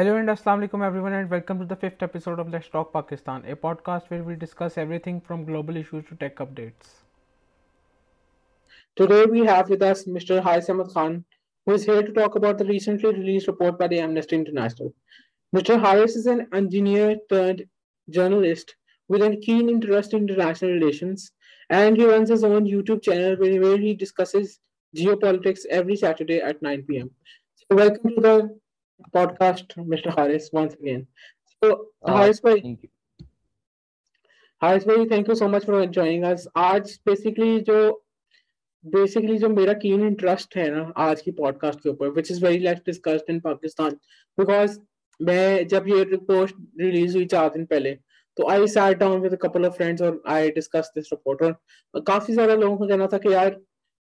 Hello and Assalamu alaikum everyone and welcome to the fifth episode of Let's Talk Pakistan, a podcast where we discuss everything from global issues to tech updates. Today we have with us Mr. Haris Ahmed Khan, who is here to talk about the recently released report by the Amnesty International. Mr. Haris is an engineer turned journalist with a keen interest in international relations, and he runs his own YouTube channel where he discusses geopolitics every Saturday at 9 p.m. So welcome to the podcast, Mr. Haris, once again. So, uh, Haris bhai, thank you. Haris bhai, thank you so much for joining us. आज basically जो basically जो मेरा keen interest है ना आज की podcast के ऊपर which is very less discussed in Pakistan because मैं जब ये रिपोर्ट रिलीज़ हुई चार दिन पहले तो I sat down with couple of friends और आई डिस्कस दिस रिपोर्ट और काफ़ी सारे लोगों का कहना था कि यार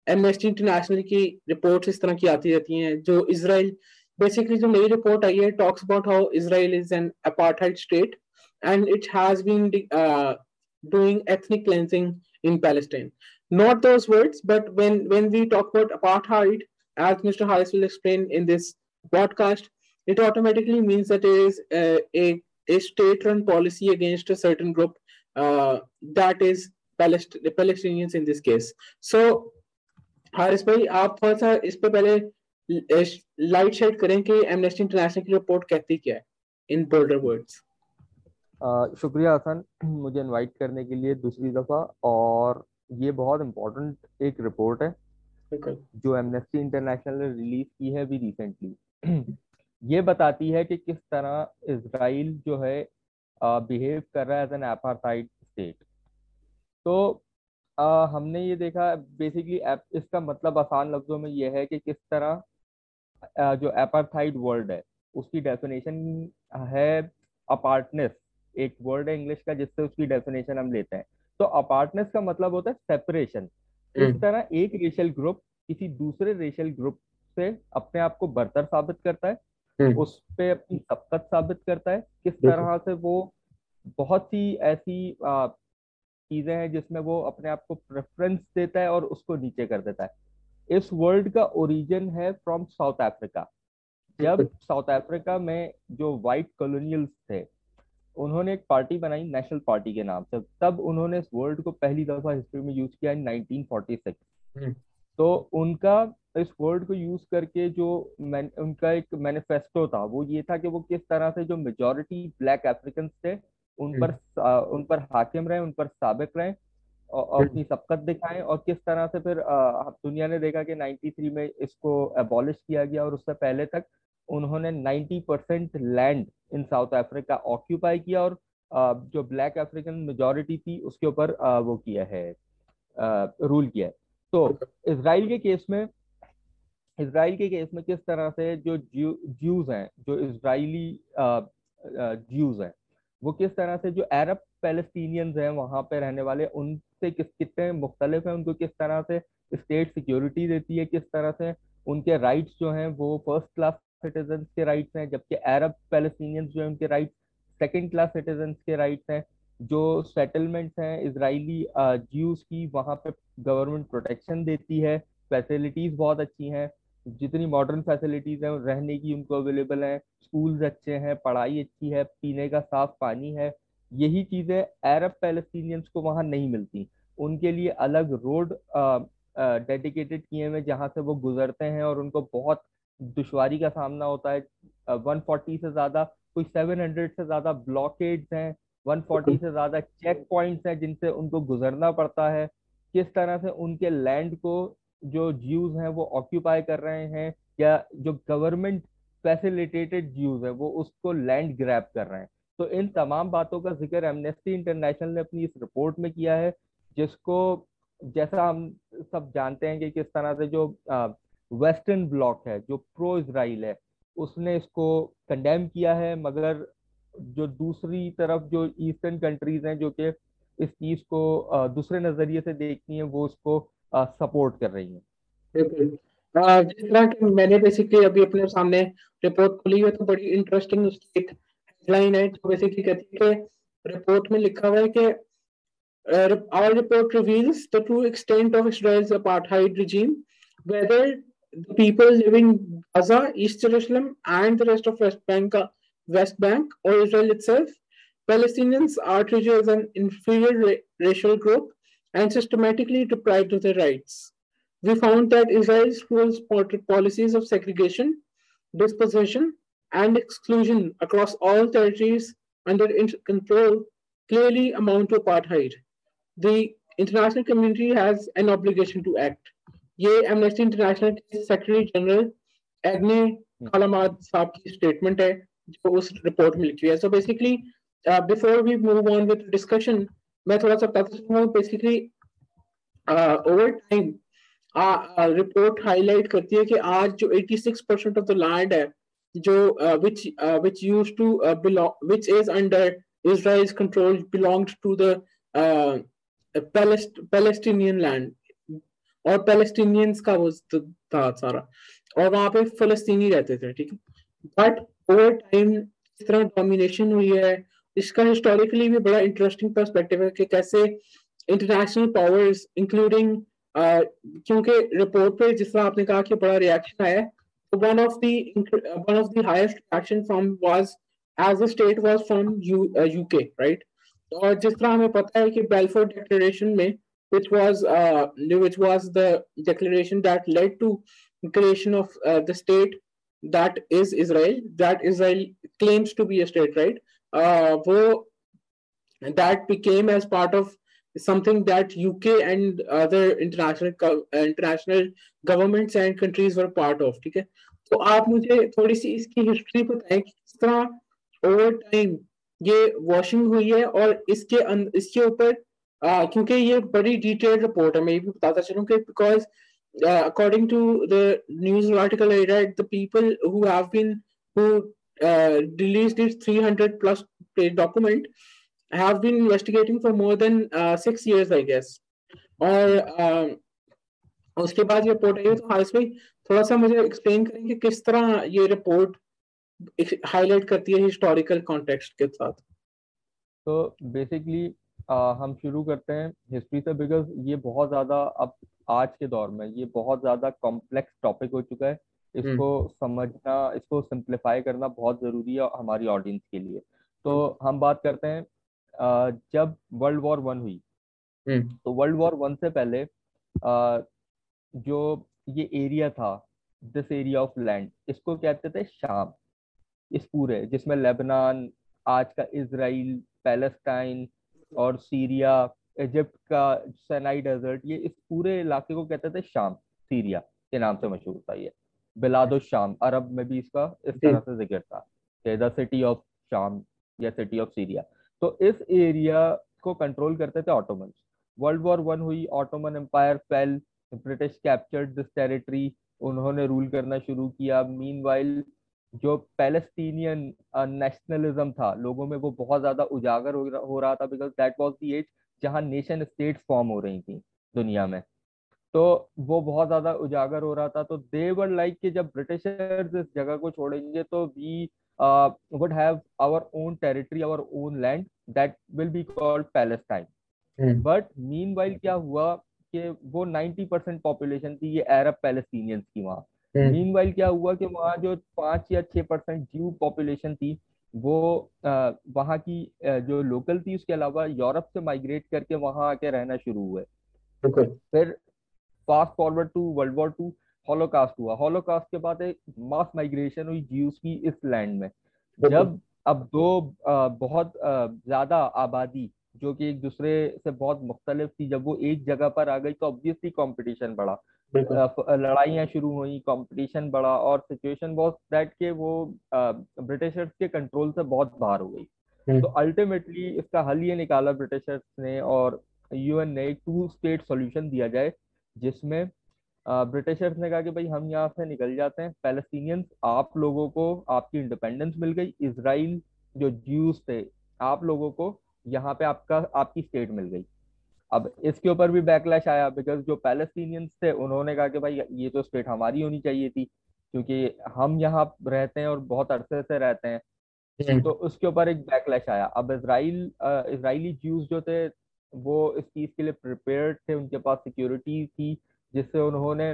एमनेस्टी इंटरनेशनल की रिपोर्ट्स इस तरह की आती रहती हैं जो Israel basically the main report here talks about how Israel is an apartheid state and it has been uh, doing ethnic cleansing in Palestine. Not those words, but when, when we talk about apartheid, as Mr. Haris will explain in this podcast, it automatically means that it is uh, a, a state-run policy against a certain group uh, that is Palest- the Palestinians in this case. So, Haris bhai, आप थोड़ा सा इस पे पहले light shade करें कि Amnesty International की report कहती क्या है? इन बोल्डर वर्ड्स शुक्रिया हसन मुझे इनवाइट करने के लिए दूसरी दफ़ा और ये बहुत इम्पोर्टेंट एक रिपोर्ट है जो एमनेस्टी इंटरनेशनल ने रिलीज़ की है अभी रिसेंटली ये बताती है कि किस तरह इसराइल जो है बिहेव कर रहा है एज एन एपार्थाइड स्टेट तो आ, हमने ये देखा बेसिकली इसका मतलब आसान लफ्जों में यह है कि किस तरह जो एपार्थाइड वर्ड है उसकी डेफिनेशन है अपार्टनेस एक वर्ड है इंग्लिश का जिससे उसकी डेफिनेशन हम लेते हैं. तो अपार्टनेस का मतलब होता है सेपरेशन इस हम्म। तरह एक रेशियल ग्रुप किसी दूसरे रेशियल ग्रुप से अपने आप को बर्तर साबित करता है हम्म। उस पर अपनी सबकत साबित करता है. किस तरह से वो बहुत सी ऐसी चीज़ें हैं जिसमें वो अपने आप को प्रेफरेंस देता है और उसको नीचे कर देता है. इस वर्ल्ड का ओरिजिन है फ्रॉम साउथ अफ्रीका जब साउथ अफ्रीका में जो व्हाइट कॉलोनियल्स थे उन्होंने एक पार्टी बनाई नेशनल पार्टी के नाम से तब उन्होंने इस वर्ड को पहली दफ़ा हिस्ट्री में यूज़ किया इन 1946 हम्म। तो उनका इस वर्ड को यूज़ करके जो उनका एक मैनिफेस्टो था वो ये था कि वो किस तरह से जो मेजोरिटी ब्लैक अफ्रीकन थे उन पर हम्म। उन पर हाकिम रहे उन पर सबक रहे और अपनी सबकत दिखाएँ और किस तरह से फिर दुनिया ने देखा कि 93 में इसको एबॉलिश किया गया और उससे पहले तक उन्होंने 90 percent land in South Africa occupy किया और जो ब्लैक अफ्रीकन मेजोरिटी थी उसके ऊपर वो किया है रूल किया है। तो इसराइल के केस में इसराइल के केस में किस तरह से जो ज्यूज हैं, जो इसराइली ज्यूज हैं, वो किस तरह से जो अरब पैलेस्टीनियंस हैं, वहाँ पे रहने वाले उनसे किस, कितने मुख्तलिफ़ हैं, उनको किस तरह से स्टेट सिक्योरिटी देती है, किस तरह से उनके राइट्स जो हैं, वो फ़र्स्ट क्लास सिटीजन के राइट्स हैं, जबकि अरब पैलेस्टीनियंस जो है, उनके राइट्स सेकेंड क्लास सिटीजन के राइट्स हैं, जो सेटलमेंट्स हैं इसराइली ज्यूज की वहाँ पे गवर्नमेंट प्रोटेक्शन देती है फैसिलिटीज़ बहुत अच्छी हैं, जितनी मॉडर्न फैसिलिटीज़ हैं, रहने की उनको अवेलेबल हैं स्कूल्स अच्छे हैं, पढ़ाई अच्छी है, पीने का साफ़ पानी है यही चीज़ें अरब पैलेस्टीनियंस को वहाँ नहीं मिलती। उनके लिए अलग रोड डेडिकेटेड किए हुए जहाँ से वो गुजरते हैं और उनको बहुत दुश्वारी का सामना होता है। वन फोर्टी से ज़्यादा, कोई सेवन हंड्रेड से ज़्यादा ब्लॉकेड्स हैं वन फोर्टी से ज़्यादा चेक पॉइंट्स हैं जिनसे उनको गुजरना पड़ता है। किस तरह से उनके लैंड को जो ज्यूज हैं वो ऑक्यूपाई कर रहे हैं या जो गवर्नमेंट फैसिलिटेटेड ज्यूज है वो उसको लैंड ग्रैप कर रहे हैं। तो इन तमाम बातों का ज़िक्र एमनेस्टी इंटरनेशनल ने अपनी इस रिपोर्ट में किया है, जिसको जैसा हम सब जानते हैं कि किस तरह से जो वेस्टर्न ब्लॉक है, जो प्रो इसराइल है, उसने इसको कंडेम किया है, मगर जो दूसरी तरफ़ जो ईस्टर्न कंट्रीज़ हैं, जो कि इस चीज़ को दूसरे नज़रिए से देखती हैं, वो उसको सपोर्ट कर रही हैं। जिस तरह कि मैंने बेसिकली अभी अपने सामने रिपोर्ट खुली है तो बड़ी इंटरेस्टिंग हेडलाइन है जो बेसिकली कहती है कि रिपोर्ट में लिखा हुआ है कि our report reveals the true extent of Israel's apartheid regime, whether the people living Gaza, East Jerusalem, and the rest of West Bank West Bank, or Israel itself, Palestinians are treated as an inferior ra racial group and systematically deprived of their rights. We found that Israel's rules policies of segregation, dispossession, and exclusion across all territories under control clearly amount to apartheid. The international community has an obligation to act. ये Amnesty International के secretary general Agnes Callamard साहब की statement है, जो उस report में लिखी है so basically before we move on with discussion मैं थोड़ा सा बताता चलूँगा basically over time report highlight करती है कि आज जो 86 परसेंट ऑफ़ द लैंड है जो which which use to belong which is under Israel's control belonged to the uh, Palestinian land. और पैलेस्टीनियंस का वो था सारा। और वहाँ पे फलस्तीनी रहते थे ठीक है? बट ओवर टाइम इस तरह डोमिनेशन हुई है। इसका हिस्टोरिकली भी बड़ा इंटरेस्टिंग पर्सपेक्टिव है कि कैसे इंटरनेशनल पावर्स इंक्लूडिंग क्योंकि रिपोर्ट पे जिस तरह आपने कहा कि बड़ा रिएक्शन आया one of the one of the highest reaction from was as a state was from UK right और जिस तरह हमें पता है कि बेलफोर डिक्लेरेशन में which was uh, which was the declaration that led to creation of uh, the state that is Israel that Israel claims to be a state right uh, that became as part of something that UK and other international international governments and countries were part of ठीक है तो आप मुझे थोड़ी सी इसकी history बताएं कि किस तरह ओवर टाइम ये वॉशिंग हुई है और इसके इसके ऊपर क्योंकि ये बड़ी डिटेल्ड रिपोर्ट है मैं ये भी बताता चलूँ कि because according to the news article I read, the people who have been who uh, released this 300 plus page document have been investigating for more than uh, six years, I guess. और uh, उसके बाद ये report आई तो हारिस भाई थोड़ा सा मुझे explain करेंगे किस तरह ये रिपोर्ट हाईलाइट करती है हिस्टोरिकल कॉन्टेक्स्ट के साथ। तो बेसिकली आ, हम शुरू करते हैं हिस्ट्री से बिकॉज़ ये बहुत ज़्यादा अब आज के दौर में ये बहुत ज़्यादा कॉम्प्लेक्स टॉपिक हो चुका है। इसको समझना इसको सिंप्लीफाई करना बहुत ज़रूरी है हमारी ऑडियंस के लिए। तो हम बात करते हैं जब वर्ल्ड वॉर वन हुई। तो वर्ल्ड वॉर वन से पहले जो ये एरिया था दिस एरिया ऑफ़ लैंड इसको कहते थे? शाम। इस पूरे जिसमें लेबनान आज का इसराइल पैलेस्टाइन और सीरिया इजिप्ट का सेनाई डेजर्ट ये इस पूरे इलाके को कहते थे शाम सीरिया के नाम से मशहूर था ये। बिलादो शाम अरब में भी इसका इस तरह से ज़िक्र था द सिटी ऑफ़ शाम या सिटी ऑफ़ सीरिया तो इस एरिया को कंट्रोल करते थे ऑटोमन वर्ल्ड वॉर वन हुई Ottoman empire fail British captured this territory उन्होंने रूल करना शुरू किया। मीन जो पैलेस्टीनियन नेशनलिज्म था, लोगों में वो बहुत ज़्यादा उजागर हो रहा था because that was the age जहाँ नेशन स्टेट फॉर्म हो रही थी दुनिया में। तो वो बहुत ज़्यादा उजागर हो रहा था। तो दे वर लाइक कि जब ब्रिटिशर्स इस जगह को छोड़ेंगे तो we would have our own territory our own land that will be called Palestine but mean क्या हुआ कि वो 90 परसेंट पॉपुलेशन थी ये अरब पैलेस्टीनियंस की वहाँ। Mean hmm. क्या हुआ कि वहाँ जो पाँच या छह परसेंट जीव पॉपुलेशन थी वो वहाँ की जो लोकल थी उसके अलावा यूरोप से माइग्रेट करके वहाँ आके रहना शुरू हुए। फिर fast forward to world war two Holocaust हुआ। हॉलोकास्ट के बाद एक मास माइग्रेशन हुई जीव्स की इस लैंड में। जब अब दो बहुत ज़्यादा आबादी जो कि एक दूसरे से बहुत मुख्तलिफ़ थी जब वो एक जगह पर आ गई तो ऑब्वियसली कंपटीशन बढ़ा। लड़ाइयाँ शुरू हुई कंपटीशन बढ़ा और सिचुएशन बहुत दैट के वो ब्रिटिशर्स के कंट्रोल से बहुत बाहर हो गई। हम्म। तो अल्टीमेटली इसका हल ये निकाला ब्रिटिशर्स ने और यूएन ने एक टू स्टेट सॉल्यूशन दिया जाए जिसमें ब्रिटिशर्स ने कहा कि भाई हम यहाँ से निकल जाते हैं। पैलेस्टीनियंस आप लोगों को आपकी इंडिपेंडेंस मिल गई। इसराइल जो ज्यूस थे आप लोगों को यहाँ पे आपका आपकी स्टेट मिल गई। अब इसके ऊपर भी बैकलैश आया बिकॉज़ जो पैलेस्टीनियंस थे उन्होंने कहा कि भाई ये तो स्टेट हमारी होनी चाहिए थी क्योंकि हम यहाँ रहते हैं और बहुत अरसे से रहते हैं। हम्म। तो उसके ऊपर एक बैकलैश आया। अब इसराइल इसराइली ज्यूज जो थे वो इस चीज़ के लिए प्रिपेयर्ड थे उनके पास सिक्योरिटी थी जिससे उन्होंने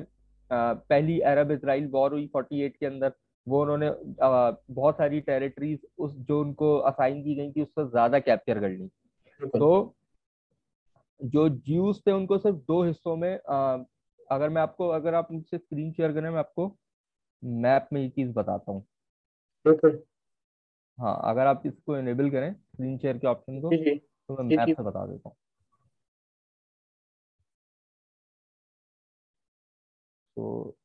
पहली अरब इसराइल वॉर हुई 48 के अंदर वो उन्होंने बहुत सारी टेरिटरीज उस जो उनको असाइन की गई थी उससे ज़्यादा कैप्चर कर ली। तो जो ज्यूस थे उनको सिर्फ़ दो हिस्सों में अगर मैं आपको अगर आप मुझसे स्क्रीन शेयर करें मैं आपको मैप में ये चीज़ बताता हूँ। हाँ अगर आप इसको इनेबल करें स्क्रीन शेयर के ऑप्शन को तो मैं मैप से बता देता हूँ। तो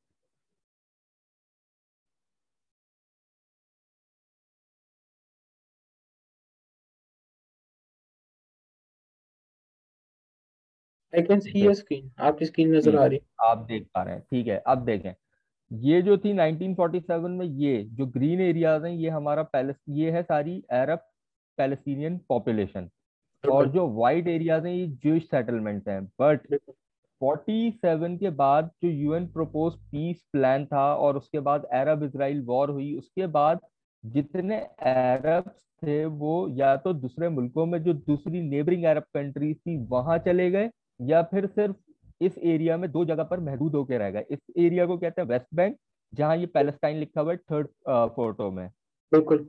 आई कैन सी स्क्रीन आपकी स्क्रीन नज़र आ रही है। आप देख पा रहे हैं। ठीक है अब देखें। ये जो थी 1947 में ये जो ग्रीन एरियाज़ हैं ये हमारा पैलेस ये है सारी अरब पैलेस्टीनियन पॉपुलेशन और जो वाइट एरियाज़ हैं ये जूश सेटलमेंट्स हैं। बट 47 के बाद जो यूएन प्रपोज पीस प्लान था और उसके बाद अरब इसराइल वॉर हुई उसके बाद जितने अरब थे वो या तो दूसरे मुल्कों में जो दूसरी नेबरिंग अरब कंट्रीज़ थी वहाँ चले गए या फिर सिर्फ़ इस एरिया में दो जगह पर महदूद होकर रह गए। इस एरिया को कहते हैं वेस्ट बैंक जहाँ ये पैलेस्टाइन लिखा हुआ है थर्ड फ़ोटो में। बिल्कुल।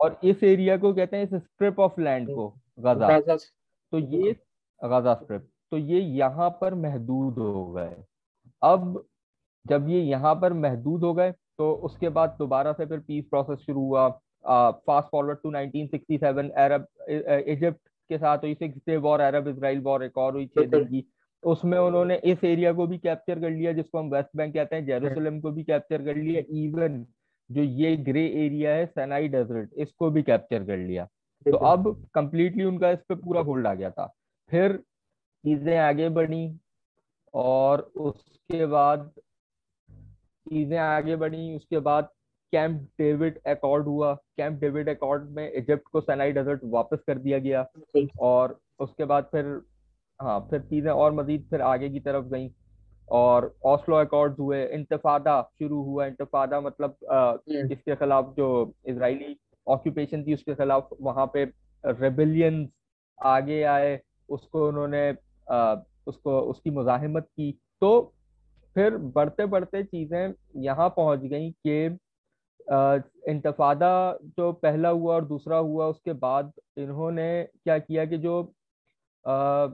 और इस एरिया को कहते हैं इस स्ट्रिप ऑफ़ लैंड को गजा। तो ये गजा स्ट्रिप तो ये यहाँ पर महदूद हो गए। अब जब ये यहाँ पर महदूद हो गए तो उसके बाद दोबारा से फिर पीस प्रोसेस शुरू हुआ। Fast forward to 1967 Arab Egypt के साथ हुई six day war Arab Israel war एक और हुई छह दिन की। उसमें उन्होंने इस एरिया को भी कैप्चर कर लिया जिसको हम वेस्ट बैंक कहते हैं जेरूसलम को भी कैप्चर कर लिया इवन जो ये ग्रे एरिया है सनाई डेजर्ट इसको भी कैप्चर कर लिया। तो अब कंप्लीटली उनका इस पे पूरा होल्ड आ गया था। फिर चीज़ें आगे बढ़ी और उसके बाद चीज़ें आगे बढ़ी उसके बाद कैंप डेविड अकॉर्ड हुआ। कैंप डेविड अकॉर्ड में इजिप्ट को सनाई डेजर्ट वापस कर दिया गया और उसके बाद फिर हाँ फिर चीज़ें और मजीद फिर आगे की तरफ़ गई और ऑस्लो अकॉर्ड हुए। इंतफादा शुरू हुआ। इंतफादा मतलब हम्म। इसके खिलाफ जो इसराइली ऑक्यूपेशन थी उसके खिलाफ वहाँ पे रेबिलियन आगे आए। उसको उन्होंने उसको उसकी मुजाहिमत की। तो फिर बढ़ते बढ़ते चीज़ें यहाँ पहुँच गई कि इंतफादा जो पहला हुआ और दूसरा हुआ उसके बाद इन्होंने क्या किया कि जो आ,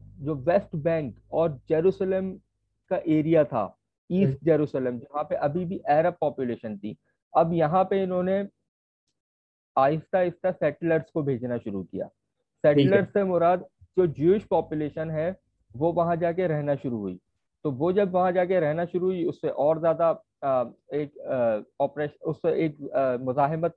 जो वेस्ट बैंक और जेरूसलम का एरिया था ईस्ट हम्म। जेरूसलम जहाँ पे अभी भी अरब पॉपुलेशन थी अब यहाँ पे इन्होंने आहिस्ता आहिस्ता सेटलर्स को भेजना शुरू किया। सेटलर्स से मुराद जो ज्यूश पॉपुलेशन है वो वहाँ जाके रहना शुरू हुई। तो वो जब वहाँ जाके रहना शुरू हुई उससे और ज़्यादा एक ऑपरेशन उससे एक मुजाहमत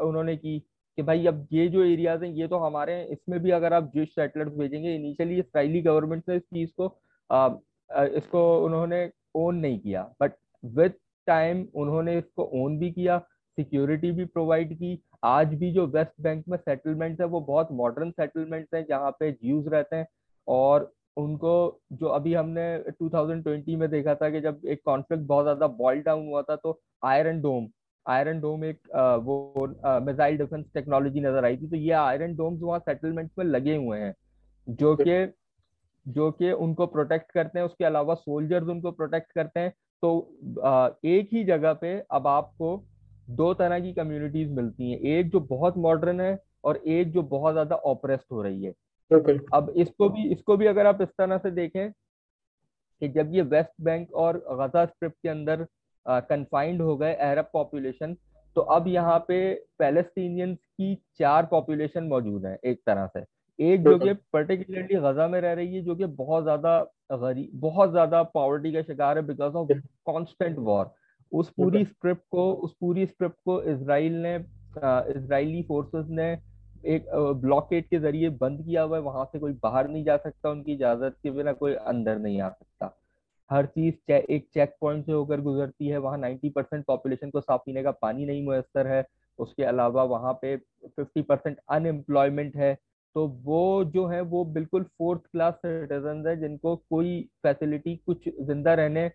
उन्होंने की कि भाई अब ये जो एरियाज़ हैं ये तो हमारे हैं इसमें भी अगर आप जिस सेटलर्स भेजेंगे इनिशियली इसराइली गवर्नमेंट ने इस चीज़ को आ, इसको उन्होंने ओन नहीं किया। बट विद टाइम उन्होंने इसको ओन भी किया सिक्योरिटी भी प्रोवाइड की आज भी जो वेस्ट बैंक में सेटलमेंट है वो बहुत मॉडर्न सेटलमेंट है जहाँ पे ज्यूज रहते हैं और उनको जो अभी हमने 2020 में देखा था कि जब एक कॉन्फ्लिक्ट बहुत ज़्यादा बॉइल डाउन हुआ था तो आयरन डोम आयरन डोम एक वो मिसाइल डिफेंस टेक्नोलॉजी नज़र आई थी तो ये आयरन डोम्स वहाँ सेटलमेंट में लगे हुए हैं जो कि जो कि उनको प्रोटेक्ट करते हैं उसके अलावा सोल्जर्स उनको प्रोटेक्ट करते हैं तो एक ही जगह पे अब आपको दो तरह की कम्युनिटीज मिलती हैं एक जो बहुत मॉडर्न है और एक जो बहुत ज़्यादा ऑपरेस्ट हो रही है। अब इसको भी इसको भी अगर आप इस तरह से देखें कि जब ये वेस्ट बैंक और गजा स्ट्रिप के अंदर कंफाइंड हो गए अरब पॉपुलेशन तो अब यहाँ पे पैलेस्टीनियंस की चार पॉपुलेशन मौजूद है एक तरह से। एक जो कि पर्टिकुलरली गजा में रह रही है जो कि बहुत ज़्यादा गरीब बहुत ज़्यादा पॉवर्टी का शिकार है बिकॉज़ ऑफ़ कॉन्स्टेंट वॉर उस पूरी स्क्रिप्ट को उस पूरी स्क्रिप्ट को इसराइल ने इसराइली फोर्सेस ने एक ब्लॉकेट के ज़रिए बंद किया हुआ है। वहाँ से कोई बाहर नहीं जा सकता उनकी इजाज़त के बिना कोई अंदर नहीं आ सकता। हर चीज़ एक चेक पॉइंट से होकर गुजरती है। वहाँ नाइन्टी परसेंट पॉपुलेशन को साफ़ पीने का पानी नहीं मुयसर है। उसके अलावा वहाँ पे फिफ्टी परसेंट अनएम्प्लॉयमेंट है। तो वो जो है वो बिल्कुल फोर्थ क्लास सिटीजन है जिनको कोई फैसिलिटी कुछ ज़िंदा रहने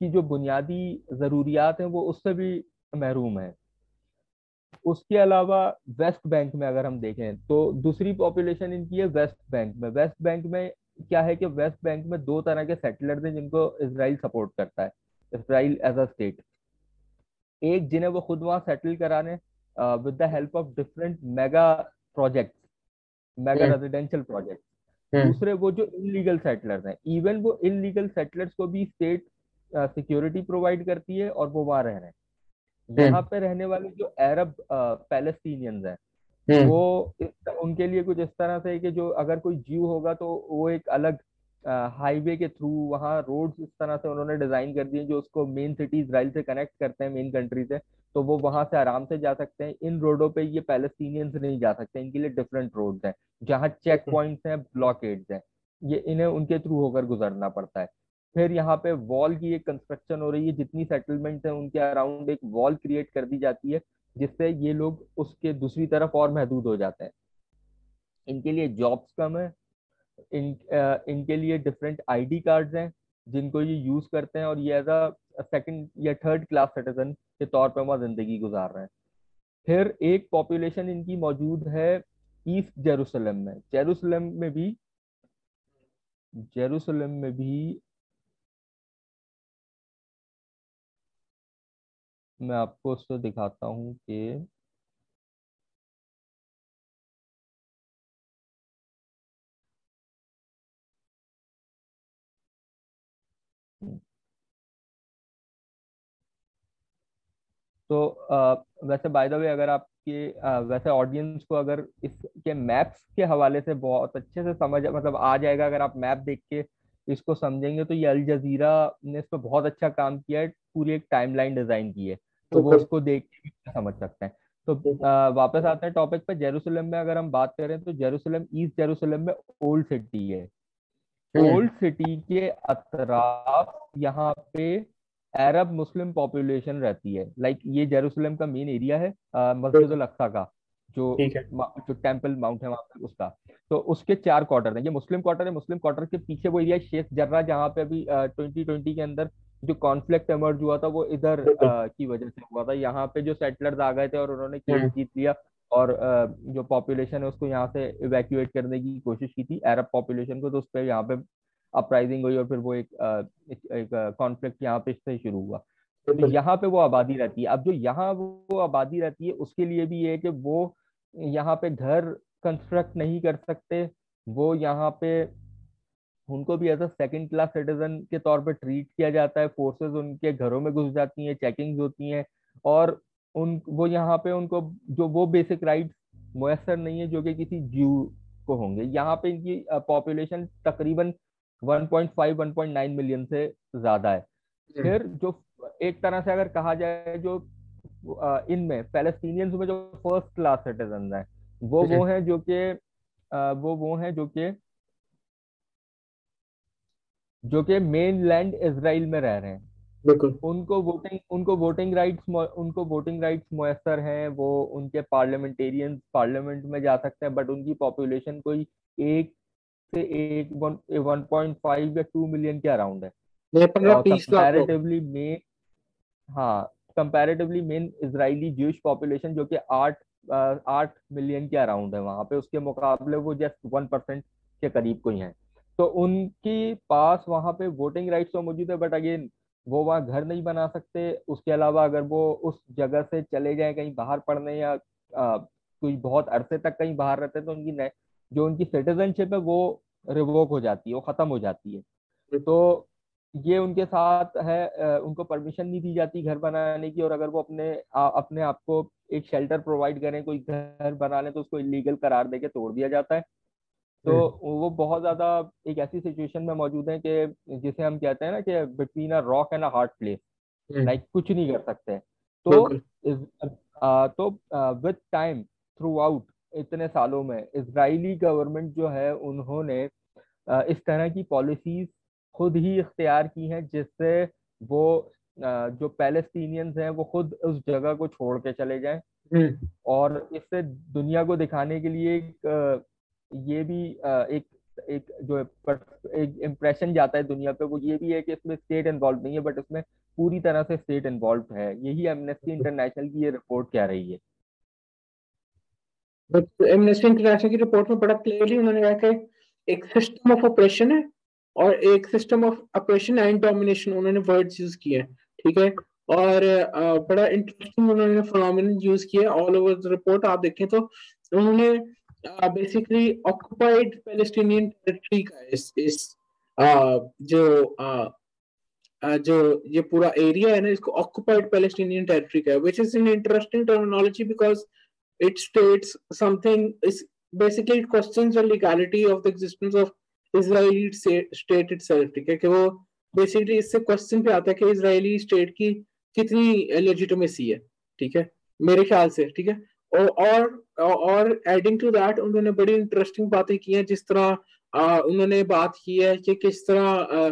की जो बुनियादी जरूरियात हैं वो उससे भी महरूम है। उसके अलावा वेस्ट बैंक में अगर हम देखें तो दूसरी पॉपुलेशन इनकी है वेस्ट बैंक में। वेस्ट बैंक में क्या है कि वेस्ट बैंक में दो तरह के सेटलर्स हैं जिनको इसराइल सपोर्ट करता है इसराइल एज अ स्टेट एक जिन्हें वो खुद वहाँ सेटल कराने with the help of different mega project mega residential project दूसरे वो जो इनलीगल सेटलर्स हैं इवन वो इनलीगल सेटलर्स को भी स्टेट सिक्योरिटी प्रोवाइड करती है और वो वहाँ रह रहे हैं हम्म। यहाँ पे रहने वाले जो अरब पैलेस्टीनियंस हैं हम्म। वो उनके लिए कुछ इस तरह से कि जो अगर कोई जीव होगा तो वो एक अलग हाईवे के थ्रू वहाँ रोड्स इस तरह से उन्होंने डिज़ाइन कर दिए जो उसको मेन सिटी इसराइल से कनेक्ट करते हैं मेन कंट्री से तो वो वहाँ से आराम से जा सकते हैं इन रोडों पे ये पैलेस्टीनियंस नहीं जा सकते इनके लिए डिफरेंट रोड्स हैं जहाँ चेक पॉइंट्स हैं ब्लॉकेड्स हैं ये इन्हें उनके थ्रू होकर गुजरना पड़ता है फिर यहाँ पे वॉल की एक कंस्ट्रक्शन हो रही है जितनी सेटलमेंट है उनके अराउंड एक वॉल क्रिएट कर दी जाती है जिससे ये लोग उसके दूसरी तरफ़ और महदूद हो जाते हैं। इनके लिए जॉब्स कम है इन आ, इनके लिए डिफरेंट आईडी कार्ड्स हैं जिनको ये यूज़ करते हैं और ये एज अ सेकंड या थर्ड क्लास सिटीजन के तौर पर वहाँ ज़िंदगी गुजार रहे हैं। फिर एक पॉपुलेशन इनकी मौजूद है ईस्ट जेरूसलम में। जेरूसलम में भी जेरूसलम में भी मैं आपको उसको दिखाता हूँ कि तो आ, वैसे बाय द वे अगर आपके वैसे ऑडियंस को अगर इसके मैप्स के हवाले से बहुत अच्छे से समझ मतलब आ जाएगा अगर आप मैप देख के इसको समझेंगे तो ये अल जजीरा ने इस पर बहुत अच्छा काम किया है पूरी एक टाइमलाइन डिज़ाइन की है। तो वो उसको देख के समझ सकते हैं। तो आ, वापस आते हैं टॉपिक पे। जेरूसलम में अगर हम बात करें तो जेरूसलम ईस्ट जेरूसलम में ओल्ड सिटी है। Old hmm. सिटी के अतराफ यहाँ पे अरब मुस्लिम पॉपुलेशन रहती है। लाइक ये जेरूसलम का मेन एरिया है मस्जिद अक्सा का जो जो टेंपल माउंट है वहाँ पे उसका। तो उसके चार क्वार्टर हैं। ये मुस्लिम क्वार्टर है। मुस्लिम क्वार्टर के पीछे वो एरिया शेख जर्रा जहाँ पे अभी ट्वेंटी ट्वेंटी के अंदर जो कॉन्फ्लिक्ट एमर्ज हुआ था वो इधर की वजह से हुआ था। यहाँ पे जो सेटलर्स आ गए थे और उन्होंने केस हम्म। जीत लिया और जो पॉपुलेशन है उसको यहाँ से इवैक्यूएट करने की कोशिश की थी। अरब पॉपुलेशन को तो उस पर यहाँ पे अपराइजिंग हुई और फिर वो एक एक कॉन्फ्लिक्ट यहाँ पे से शुरू हुआ। तो यहाँ पे वो आबादी रहती है। अब जो यहाँ वो आबादी रहती है उसके लिए भी ये है कि वो यहाँ पे घर कंस्ट्रक्ट नहीं कर सकते। वो यहाँ पे उनको भी as a second class citizen के तौर पर ट्रीट किया जाता है फोर्सेस उनके घरों में घुस जाती हैं चेकिंग्स होती हैं और उन वो यहाँ पे उनको जो वो बेसिक राइट्स मैसर नहीं है जो कि किसी जीव को होंगे। यहाँ पे इनकी पॉपुलेशन तकरीबन 1.5 1.9 मिलियन से ज़्यादा है। फिर जो एक तरह से अगर कहा जाए जो इनमें पैलेस्टीनियंस में जो फ़र्स्ट क्लास सिटीजन है वो वो हैं जो कि वो वो हैं जो कि जो कि मेन लैंड इसराइल में रह रहे हैं। बिल्कुल। उनको वोटिंग उनको वोटिंग राइट्स उनको वोटिंग राइट्स मुयसर हैं वो उनके पार्लियामेंटेरियंस पार्लियामेंट में जा सकते हैं बट उनकी पॉपुलेशन कोई एक से एक वन पॉइंट फाइव या टू मिलियन के अराउंड है। कंपैरेटिवली मेन हाँ comparatively main Israeli Jewish population जो कि आठ आठ मिलियन के अराउंड है वहाँ पे उसके मुकाबले वो जस्ट वन परसेंट के करीब कोई है। तो उनके पास वहाँ पे वोटिंग राइट्स तो मौजूद है बट अगेन वो वहाँ घर नहीं बना सकते। उसके अलावा अगर वो उस जगह से चले जाए कहीं बाहर पढ़ने या कोई बहुत अरसे तक कहीं बाहर रहते तो उनकी जो उनकी सिटीजनशिप है वो रिवोक हो जाती है वो खत्म हो जाती है। तो ये उनके साथ है उनको परमिशन नहीं दी जाती घर बनाने की और अगर वो अपने आ, अपने आप को एक शेल्टर प्रोवाइड करें कोई घर बना लें तो उसको इलीगल करार देके तोड़ दिया जाता है। तो वो बहुत ज़्यादा एक ऐसी सिचुएशन में मौजूद है कि जिसे हम कहते हैं ना कि between a rock and a hard place like कुछ नहीं कर सकते। तो तो विद टाइम थ्रू आउट इतने सालों में इसराइली गवर्नमेंट जो है उन्होंने इस तरह की पॉलिसीज़ खुद ही इख्तियार की हैं जिससे वो जो पैलेस्टीनियंस हैं वो खुद उस जगह को छोड़ के चले जाएँ। हम्म। और इससे दुनिया को दिखाने के लिए एक ये भी एक एक जो एक इम्प्रेशन जाता है दुनिया पे वो ये भी है कि इसमें स्टेट इन्वॉल्व नहीं है बट इसमें पूरी तरह से स्टेट इन्वॉल्व है। यही एमनेस्टी इंटरनेशनल की ये रिपोर्ट कह रही है? बट एमनेस्टी इंटरनेशनल की रिपोर्ट में बड़ा क्लियरली उन्होंने कहा कि एक सिस्टम ऑफ़ ऑपरेशन है और एक system of operation and domination उन्होंने वर्ड्स यूज़ किए ठीक है? और बड़ा इंटरेस्टिंग उन्होंने फिनोमिनन यूज़ किया ऑल ओवर द रिपोर्ट आप देखें तो उन्होंने बेसिकली ऑक्युपाइड पैलेस्टीनियन टेरिटरी का इस इस जो जो ये पूरा एरिया है ना, इसको ऑक्युपाइड पैलेस्टीनियन टेरिटरी का which is an interesting terminology because it states something is basically it questions the legality of the existence of Israeli state itself ठीक है? कि वो बेसिकली इससे क्वेश्चन पे आता है कि इजरायली स्टेट की कितनी लेजिटिमेसी है, ठीक है? मेरे ख्याल से, ठीक है? और और एडिंग टू दैट उन्होंने बड़ी इंटरेस्टिंग बातें की हैं जिस तरह आ, उन्होंने बात की है कि किस तरह आ,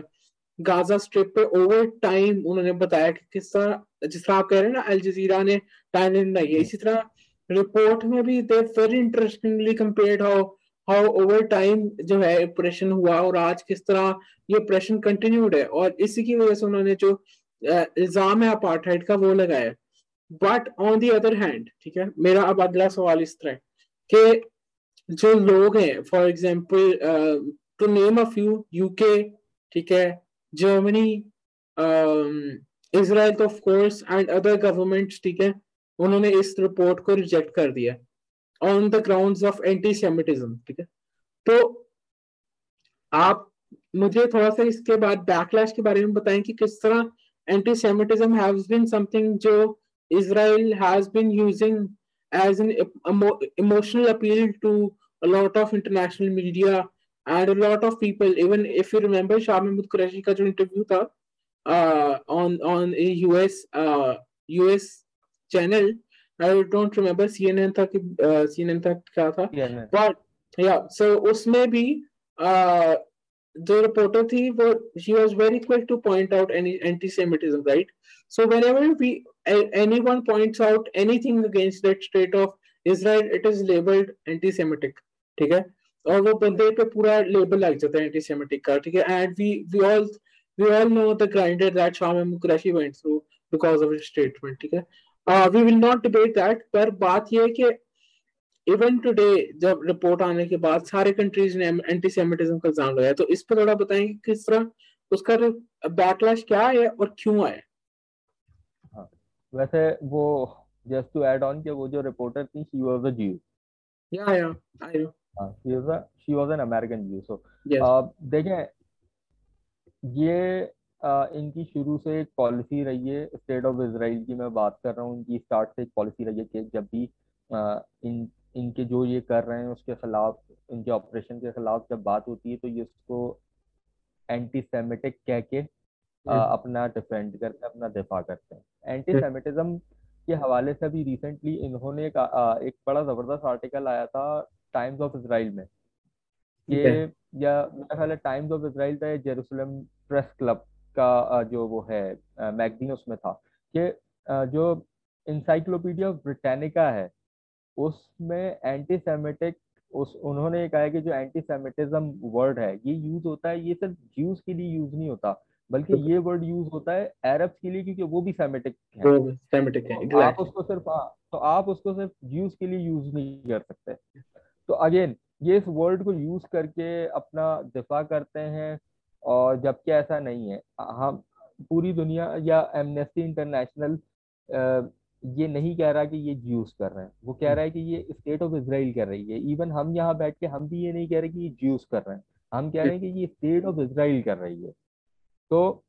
गाजा स्ट्रिप पे ओवर टाइम उन्होंने बताया कि किस तरह जिस तरह आप कह रहे हैं ना अल जजीरा ने टाइमलाइन बनाई है। इसी तरह रिपोर्ट में भी they very interestingly compared how how over time जो है ऑपरेशन हुआ और आज किस तरह ये ऑपरेशन कंटिन्यूड है। और इसी की वजह से उन्होंने जो इल्ज़ाम है अपार्टहाइड का वो लगाया। But on the other hand ठीक है, मेरा अब अगला सवाल इस तरह कि जो लोग हैं for example to name a few UK ठीक है Germany Israel of course and other governments ठीक है, उन्होंने इस रिपोर्ट को रिजेक्ट कर दिया on the ground of anti semitism ठीक है। तो आप मुझे थोड़ा सा इसके बाद बैकलैश के बारे में बताएँ कि किस तरह एंटी-Semitism has been something जो Israel has been using as an emotional appeal to a lot of international media and a lot of people. Even if you remember Shah Mahmood Qureshi का जो interview था uh, on on a US uh, US channel, I don't remember CNN था कि uh, CNN था क्या था, yeah, but yeah, so उसमें भी uh, the reporter थी वो she was very quick to point out any anti-Semitism, right? So whenever we anyone points out anything against that state of Israel, it is labeled anti-Semitic, ठीक है? और वो बंदे पे पूरा लेबल लग जाता है एंटी का ठीक है and we we all we all know the grinder that Sham Mukherjee went through because of his statement ठीक है we will not debate that पर बात ये है कि इवन टुडे जब रिपोर्ट आने के बाद सारे कंट्रीज़ ने एंटी सेमिटिज्म का इल्ज़ाम लगाया तो इस पर थोड़ा बताएँगे किस तरह उसका बैकलैश क्या है और क्यों आया? हाँ, वैसे वो जस्ट टू ऐड ऑन कि वो जो रिपोर्टर थी शी वाज अ ज्यू या या I know she was a she was an American Jew so देखें ये Uh, इनकी शुरू से एक पॉलिसी रही है स्टेट ऑफ़ इसराइल की मैं बात कर रहा हूँ इनकी स्टार्ट से एक पॉलिसी रही है कि जब भी uh, इन इनके जो ये कर रहे हैं उसके खिलाफ इनके ऑपरेशन के खिलाफ जब बात होती है तो ये उसको एंटी सेमेटिक कह के आ, हम्म। अपना डिफेंड करते हैं अपना दिफा करते हैं। एंटी सेमिटिज्म के हवाले से अभी रिसेंटली इन्होंने एक, आ, एक बड़ा ज़बरदस्त आर्टिकल आया था टाइम्स ऑफ़ इसराइल में। ये या मेरा ख्याल है टाइम्स ऑफ़ इसराइल था जेरूसलम प्रेस क्लब का जो वो है मैगजीन उसमें था। कि जो इंसाइक्लोपीडिया ब्रिटानिका है उसमें एंटी सेमेटिक उस उन्होंने कहा है कि जो एंटी सेमेटिज्म वर्ड है ये यूज़ होता है ये सिर्फ़ ज्यूज के लिए यूज़ नहीं होता बल्कि ये वर्ड यूज़ होता है अरब्स के लिए क्योंकि वो भी सेमेटिक है। सेमेटिक है तो आप उसको सिर्फ़ हाँ तो आप उसको सिर्फ़ ज्यूज के लिए यूज़ नहीं कर सकते। तो अगेन ये इस वर्ड को यूज़ करके अपना दिफा करते हैं और जबकि ऐसा नहीं है। हम पूरी दुनिया या एमनेस्टी इंटरनेशनल ये नहीं कह रहा कि ये ज्यूस कर रहे हैं। वो कह रहा है कि ये स्टेट ऑफ़ इसराइल कर रही है। इवन हम यहाँ बैठ के हम भी ये नहीं कह रहे कि ये ज्यूस कर रहे हैं। हम कह रहे हैं कि ये स्टेट ऑफ़ इसराइल कर रही है। तो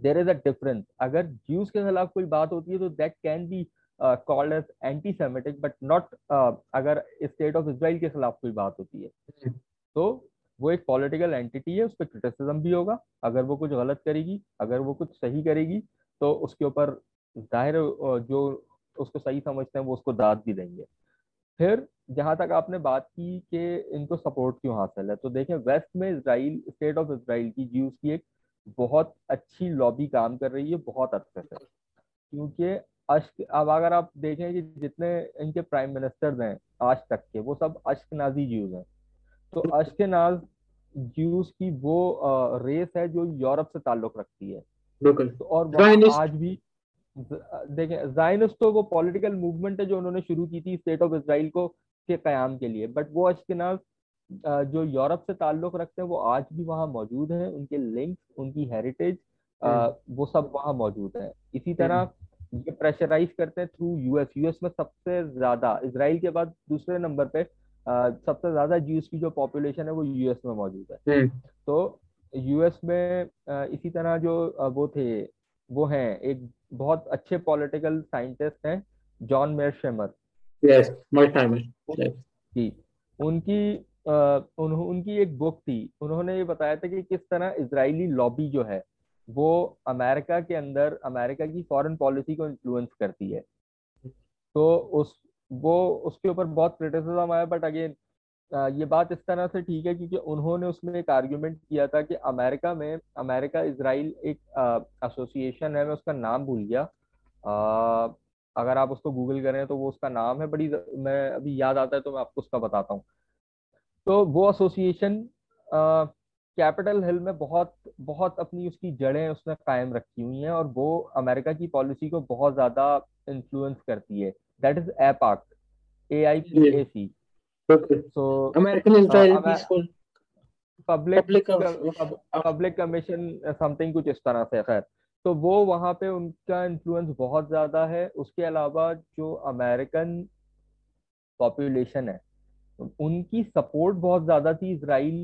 देर इज़ अ डिफरेंस अगर ज्यूस के खिलाफ कोई बात होती है तो that can be called as anti semitic but not अगर स्टेट ऑफ़ इसराइल के खिलाफ कोई बात होती है। हम्म। तो वो एक पॉलिटिकल एंटिटी है उस पर क्रिटिसिज्म भी होगा। अगर वो कुछ गलत करेगी अगर वो कुछ सही करेगी तो उसके ऊपर ज़ाहिर जो उसको सही समझते हैं वो उसको दाद भी देंगे। फिर जहाँ तक आपने बात की कि इनको सपोर्ट क्यों हासिल है तो देखें वेस्ट में इसराइल स्टेट ऑफ़ इसराइल की ज्यूज की एक बहुत अच्छी लॉबी काम कर रही है बहुत अच्छे से। क्योंकि अश्क अब अगर आप देखें कि जितने इनके प्राइम मिनिस्टर्स हैं आज तक के वो सब अश्क नाजी ज्यूज हैं। तो अश्क नाज ज्यूज की वो रेस है जो यूरोप से ताल्लुक रखती है। तो और आज भी देखें जाइनस तो वो पॉलिटिकल मूवमेंट है जो उन्होंने शुरू की थी स्टेट ऑफ़ इसराइल को के क्याम के लिए। बट वो अशकनाज जो यूरोप से ताल्लुक रखते हैं वो आज भी वहाँ मौजूद हैं। उनके लिंक्स उनकी हेरिटेज हम्म। वो सब वहाँ मौजूद है। इसी तरह ये प्रेशराइज करते हैं थ्रू यूएस। यूएस में सबसे ज़्यादा इसराइल के बाद दूसरे नंबर पे सबसे ज़्यादा ज्यूस की जो पॉपुलेशन है वो यूएस में मौजूद है। तो यूएस में इसी तरह जो वो थे वो हैं एक बहुत अच्छे पॉलिटिकल साइंटिस्ट हैं जॉन मेयर यस जी उनकी उन, उनकी एक बुक थी। उन्होंने ये बताया था कि किस तरह इजरायली लॉबी जो है वो अमेरिका के अंदर अमेरिका की फॉरेन पॉलिसी को इन्फ्लुएंस करती है। तो उस वो उसके ऊपर बहुत क्रिटिसिज्म आया बट अगेन ये बात इस तरह से ठीक है क्योंकि उन्होंने उसमें एक आर्ग्यूमेंट किया था कि अमेरिका में, अमेरिका इसराइल एक एसोसिएशन है, मैं उसका नाम भूल गया। अगर आप उसको गूगल करें तो वो उसका नाम है, बड़ी मैं अभी याद आता है तो मैं आपको उसका बताता हूँ। तो वो एसोसिएशन कैपिटल हिल में बहुत बहुत अपनी उसकी जड़ें उसने कायम रखी हुई हैं और वो अमेरिका की पॉलिसी को बहुत ज़्यादा इन्फ्लुएंस करती है। That is AIPAC A I P A C so american israel uh, peaceful. Public public commission something कुछ इस तरह से खैर। तो वो वहाँ पे उनका इन्फ्लुएंस बहुत ज़्यादा है। उसके अलावा जो अमेरिकन पॉपुलेशन है उनकी सपोर्ट बहुत ज़्यादा थी इसराइल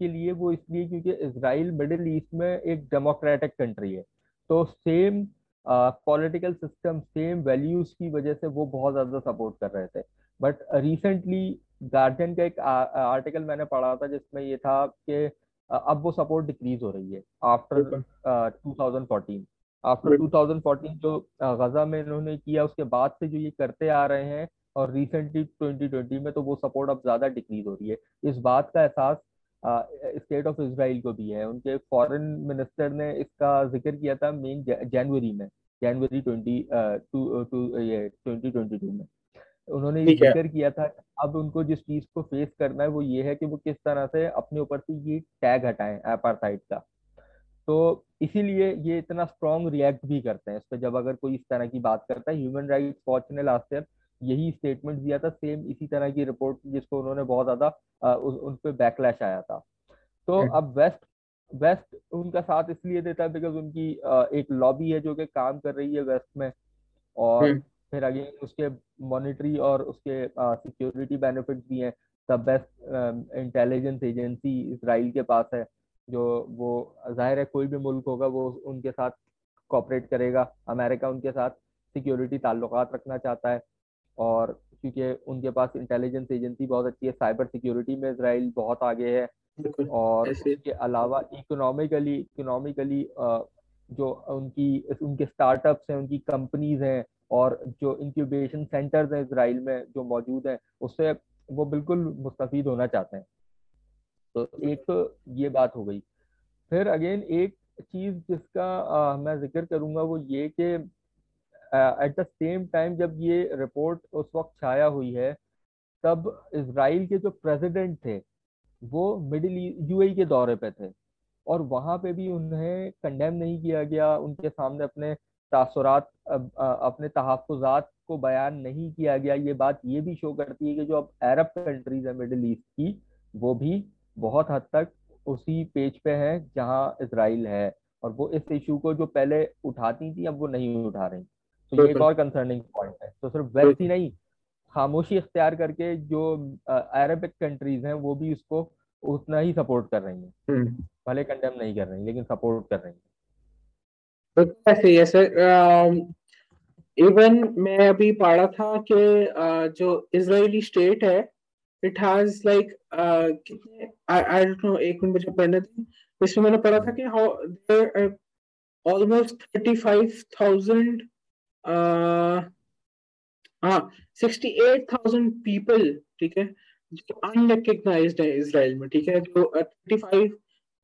के लिए वो इसलिए क्योंकि इसराइल मिडिल ईस्ट में एक डेमोक्रेटिक कंट्री है। तो same political system same values की वजह से वो बहुत ज़्यादा सपोर्ट कर रहे थे। बट रिसेंटली गार्जियन का एक आर्टिकल मैंने पढ़ा था जिसमें ये था कि अब वो सपोर्ट डिक्रीज हो रही है आफ्टर 2014 आफ्टर 2014 जो गजा में इन्होंने किया उसके बाद से जो ये करते आ रहे हैं और रिसेंटली 2020 में तो वो सपोर्ट अब ज़्यादा डिक्रीज हो रही है। इस बात का एहसास स्टेट ऑफ़ इसराइल को भी है। उनके फॉरेन मिनिस्टर ने इसका ज़िक्र किया था मेन जनवरी में जनवरी ट्वेंटी ट्वेंटी ट्वेंटी टू में। उन्होंने ये ज़िक्र किया था अब उनको जिस चीज़ को फेस करना है वो ये है कि वो किस तरह से अपने ऊपर से ये टैग हटाएँ अपार्थाइड का तो इसीलिए ये इतना स्ट्रॉन्ग रिएक्ट भी करते हैं इस पर जब अगर कोई इस तरह की बात करता है ह्यूमन राइट्स वॉच ने लास्ट ईयर यही स्टेटमेंट दिया था सेम इसी तरह की रिपोर्ट जिसको उन्होंने बहुत ज़्यादा उन पर बैकलैश आया था तो हम्म। अब वेस्ट वेस्ट उनका साथ इसलिए देता है बिकॉज़ उनकी एक लॉबी है जो कि काम कर रही है वेस्ट में और हम्म। फिर अगेन उसके मॉनिटरी और उसके सिक्योरिटी बेनिफिट भी हैं। The best intelligence agency Israel के पास है जो वो ज़ाहिर है कोई भी मुल्क होगा वो उनके साथ कॉपरेट करेगा। अमेरिका उनके साथ सिक्योरिटी ताल्लुकात रखना चाहता है और क्योंकि उनके पास इंटेलिजेंस एजेंसी बहुत अच्छी है साइबर सिक्योरिटी में इसराइल बहुत आगे है और इसके अलावा इकोनॉमिकली इकोनॉमिकली जो उनकी उनके स्टार्टअप्स हैं उनकी कंपनीज़ हैं और जो इंक्यूबेशन सेंटर्स हैं इसराइल में जो मौजूद हैं उससे वो बिल्कुल मुस्तफ़ होना चाहते हैं। तो एक तो ये बात हो गई। फिर अगेन एक चीज़ जिसका आ, मैं ज़िक्र करूँगा वो ये कि एट द सेम टाइम जब ये रिपोर्ट उस वक्त छाया हुई है तब इसराइल के जो प्रेसिडेंट थे वो मिडिल यूएई के दौरे पे थे। और वहाँ पे भी उन्हें कंडेम नहीं किया गया उनके सामने अपने तासुरात अपने तहफात को बयान नहीं किया गया ये बात ये भी शो करती है कि जो अब अरब कंट्रीज़ है मिडिल ईस्ट की वो भी बहुत हद तक उसी पेज पे है जहाँ इसराइल है और वो इस इशू को जो पहले उठाती थी अब वो नहीं उठा रही। तो ये एक और कंसर्निंग पॉइंट है। तो सिर्फ़ वेस्ट ही नहीं खामोशी इख्तियार करके जो अरबिक कंट्रीज़ हैं वो भी उसको उतना ही सपोर्ट कर रही हैं। हम्म। भले कंडेम नहीं कर रही लेकिन सपोर्ट कर रही हैं। ऐसे है सर इवन मैं अभी पढ़ा था कि जो इजरायली स्टेट है इट हैज़ लाइक कितने आई डोंट नो एक मिनट मुझे पढ़ने थे इसमें मैंने पढ़ा था कि how almost thirty five thousand हाँ सिक्सटी एट थाउज़ेंड पीपल ठीक है, जो अनरिकग्नाइज्ड है इसराइल में, ठीक है, जो थर्टी फाइव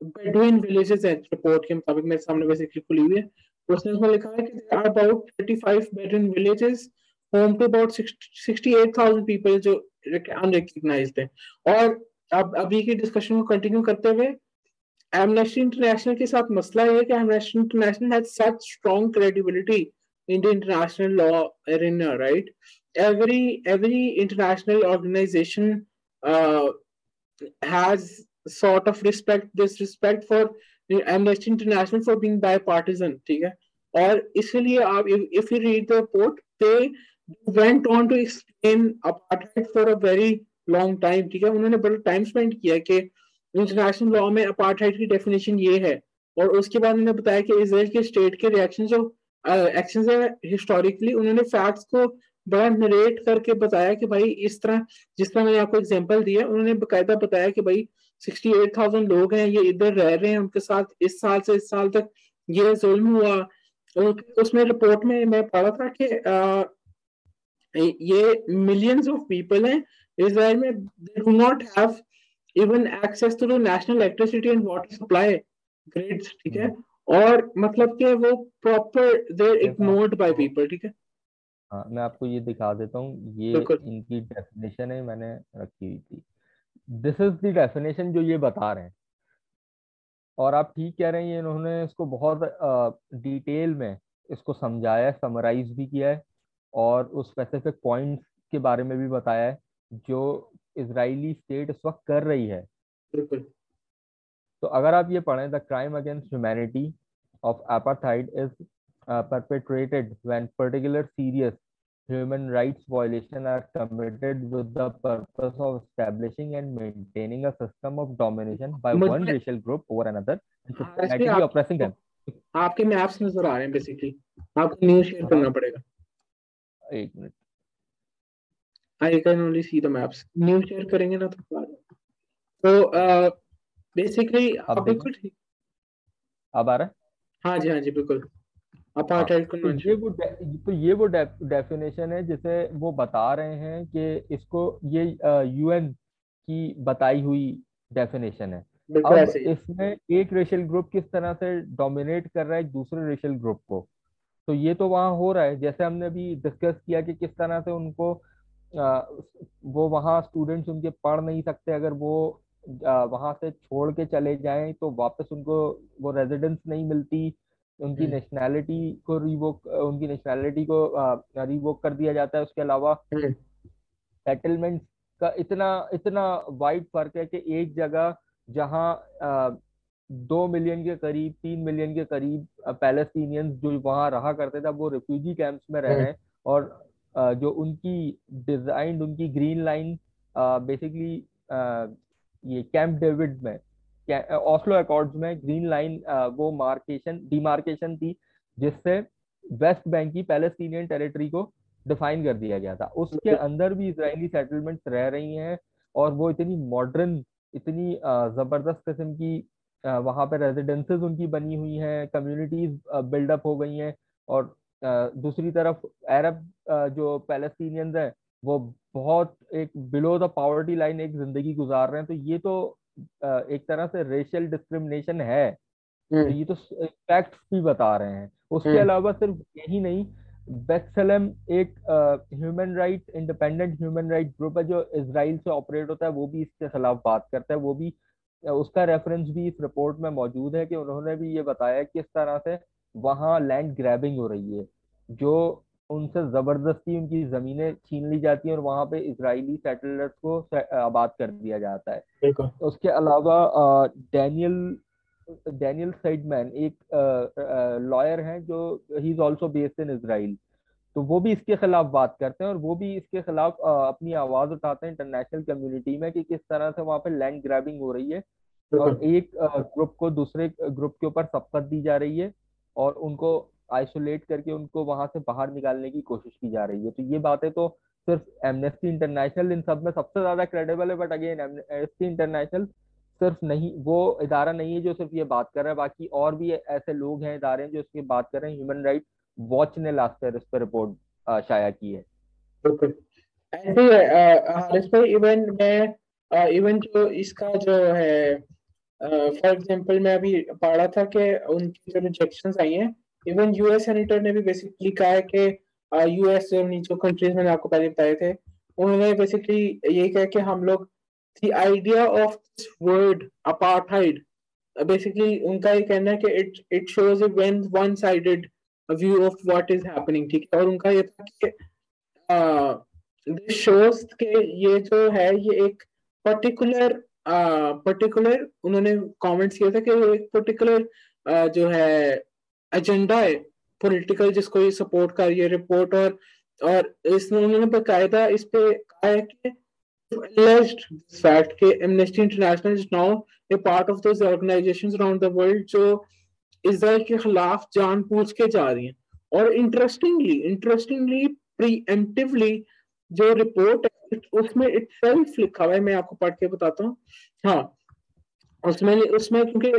बेडविन विलेजेस है रिपोर्ट के मुताबिक मेरे सामने बेसिकली खुली हुई है उसने उसमें लिखा है कि there are about 35 Bedouin villages home to about 68000 people जो अनरिकग्नाइज्ड है और अब अभी की डिस्कशन को कंटिन्यू करते हुए एमनेस्टी इंटरनेशनल के साथ मसला है कि Amnesty International has such strong credibility in the international law arena, right? Every every international organization uh, has sort of respect this respect for Amnesty International for being bipartisan ठीक है? और इसलिए आप if you read the report they went on to explain apartment for a very long time ठीक है? उन्होंने बड़ा time spend किया कि इंटरनेशनल लॉ में अपार्टहाइड की डेफिनेशन ये है। और उसके बाद उन्होंने बताया कि इसराइल के स्टेट के रिएक्शन जो एक्शन है हिस्टोरिकली उन्होंने फैक्ट्स को बड़ा नरेट करके बताया कि भाई इस तरह, जिस तरह मैंने आपको एग्जांपल दिया उन्होंने बकायदा बताया कि भाई सिक्सटी एट थाउज़ेंड लोग हैं ये इधर रह रहे हैं उनके साथ इस साल से इस साल तक ये जुल्म हुआ। उसमें रिपोर्ट में मैं पढ़ा था कि ये मिलियंस ऑफ़ पीपल हैं इसराइल में they do not have even access to national electricity and water supply grids ठीक है. और मतलब कि वो proper they ignored by people ठीक है? हाँ मैं आपको ये दिखा देता हूँ ये इनकी डेफिनेशन है मैंने रखी हुई थी। दिस इज़ द डेफिनेशन जो ये बता रहे हैं। और आप ठीक कह रहे हैं इन्होंने इसको बहुत डिटेल में इसको समझाया समराइज भी किया है और उस स्पेसिफिक पॉइंट्स के बारे में भी बताया है जो इसराइली स्टेट इस वक्त कर रही है। तो अगर आप ये पढ़ें the crime against humanity of apartheid is perpetrated when particular serious human rights violations are committed with the purpose of establishing and maintaining a system of domination by one racial group over another and systematically oppressing them आपके maps नज़र आ रहे हैं basically आपको news share करना पड़ेगा एक minute I can only see the maps new share करेंगे ना तो तो बेसिकली अब बिल्कुल ठीक अब आ रहा है हाँ जी हाँ जी बिल्कुल हाँ, तो ये वो तो ये वो डेफिनेशन है जिसे वो बता रहे हैं कि इसको ये यूएन की बताई हुई डेफिनेशन है। अब इसमें एक रेशियल ग्रुप किस तरह से डोमिनेट कर रहा है दूसरे रेशियल ग्रुप को। तो ये तो वहाँ हो रहा है जैसे हमने अभी डिस्कस किया कि किस तरह से उनको आ, वो वहाँ स्टूडेंट्स उनके पढ़ नहीं सकते अगर वो आ, वहाँ से छोड़ के चले जाएँ तो वापस उनको वो रेजिडेंस नहीं मिलती उनकी नेशनैलिटी हम्म। को रिवोक उनकी नेशनैलिटी को रिवोक कर दिया जाता है उसके अलावा सेटलमेंट हम्म। का इतना इतना वाइड फ़र्क है कि एक जगह जहाँ दो मिलियन के करीब तीन मिलियन के करीब पैलेस्टीनियंस जो वहाँ रहा करते थे वो रिफ्यूजी कैंप्स में रह रहे हैं हम्म। और जो उनकी डिज़ाइन उनकी ग्रीन लाइन बेसिकली ये कैंप डेविड में ऑस्लो अकॉर्ड्स में ग्रीन लाइन वो मार्केशन डिमार्केशन थी जिससे वेस्ट बैंक की पैलेस्टीनियन टेरिटरी को डिफाइन कर दिया गया था। उसके अंदर भी इसराइली सेटलमेंट्स रह रही हैं और वो इतनी मॉडर्न इतनी ज़बरदस्त किस्म की वहाँ पे रेजिडेंसेस उनकी बनी हुई हैं कम्युनिटीज बिल्डअप हो गई हैं और दूसरी तरफ़ अरब जो पैलेस्टीनियंस हैं वो बहुत एक बिलो द पावर्टी लाइन एक ज़िंदगी गुजार रहे हैं। तो ये तो एक तरह से रेशियल डिस्क्रिमिनेशन है तो। ये तो फैक्ट्स भी बता रहे हैं उसके हम्म। अलावा सिर्फ़ यही नहीं बेक्सलम एक human right independent human right group है जो इसराइल से ऑपरेट होता है वो भी इसके खिलाफ बात करता है वो भी उसका रेफरेंस भी इस रिपोर्ट में मौजूद है कि उन्होंने भी ये बताया कि किस तरह से वहाँ लैंड ग्रैबिंग हो रही है जो उनसे ज़बरदस्ती उनकी जमीनें छीन ली जाती हैं और वहाँ पे इसराइली सेटलर्स को आबाद कर दिया जाता है। उसके अलावा डैनियल डैनियल साइडमैन एक लॉयर हैं जो he is also based in Israel तो वो भी इसके खिलाफ बात करते हैं और वो भी इसके खिलाफ अपनी आवाज़ उठाते हैं इंटरनेशनल कम्युनिटी में कि किस तरह से वहाँ पे लैंड ग्रैबिंग हो रही है। और एक ग्रुप को दूसरे ग्रुप के ऊपर सबकत दी जा रही है और उनको आइसोलेट करके उनको वहाँ से बाहर निकालने की कोशिश की जा रही है। तो ये बातें तो सिर्फ़ एमनेस्टी इंटरनेशनल इन सब में सबसे ज़्यादा क्रेडिबल है बट अगेन एमनेस्टी इंटरनेशनल सिर्फ़ नहीं वो इदारा नहीं है जो सिर्फ़ ये बात कर रहा है बाकी और भी ऐसे लोग हैं इदारे हैं जो इसकी बात कर रहे हैं। ह्यूमन राइट वॉच ने लास्ट ईयर इस पर रिपोर्ट शाया की है। ऐसे इवन मैं इवन जो इसका जो है फॉर एग्जांपल मैं अभी पढ़ रहा था कि उनकी जो रिजेक्शंस आई हैं इवन यूएस सेनेटर ने भी बेसिकली कहा है कि यूएस जर्मनी जो कंट्रीज़ मैंने आपको पहले बताए थे, उन्होंने बेसिकली ये कहा कि हम लोग the idea of this word apartheid basically उनका ये कहना है कि it it shows a one sided view of what is happening ठीक है? और उनका ये था कि दिस शोज़ के ये जो है, ये एक पर्टिकुलर पर्टिकुलर उन्होंने कमेंट्स किया था कि वो एक पर्टिकुलर जो है एजेंडा है पॉलिटिकल जिसको ये सपोर्ट कर रही है रिपोर्ट और और इसमें उन्होंने बकायदा इस पे कहा है कि alleged fact कि Amnesty International is now a part of those organizations around the world जो इसराइल के खिलाफ जान पूछ के जा रही हैं। और इंटरेस्टिंगली इंटरेस्टिंगली प्रीएम्प्टिवली जो रिपोर्ट है, उसमें इटसेल्फ लिखा हुआ है, मैं आपको पढ़ के बताता हूँ। हाँ उसमें उसमें क्योंकि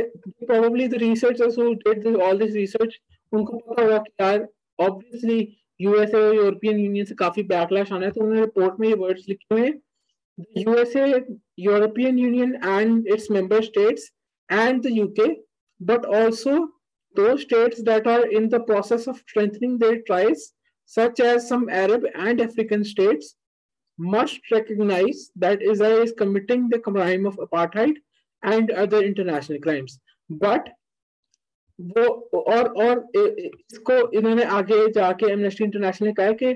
probably the researchers who did all this research उनको पता होगा कि यार ऑब्वियसली यूएसए और यूरोपियन यूनियन से काफी बैकलैश आना है तो उन्होंने रिपोर्ट में ये वर्ड्स लिखे हुए हैं the USA, European Union and its member states and the UK, but also those states that are in the process of strengthening their ties, such as some Arab and African states, must recognize that Israel is committing the crime of apartheid and other international crimes. But वो और और इसको इन्होंने आगे जाके amnesty international ने कहा कि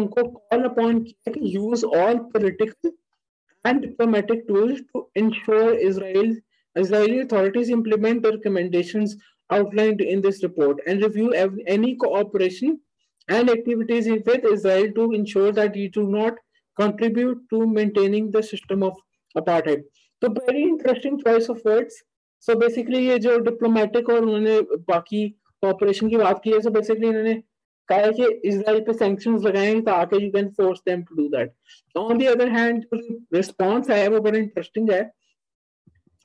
उनको कॉल अपॉन किया कि use all political and diplomatic tools to ensure Israel Israeli authorities implement the recommendations outlined in this report and review any cooperation and activities with Israel to ensure that you do not contribute to maintaining the system of apartheid. So very interesting choice of words. So basically ये जो diplomatic और उन्होंने बाकी cooperation की बात की है, so basically इन्होंने कहा है कि इसराइल पे सैंक्शंस लगाएँ ताकि you can force them to do that on the other hand जो रिस्पांस है, वो बड़ा इंटरेस्टिंग है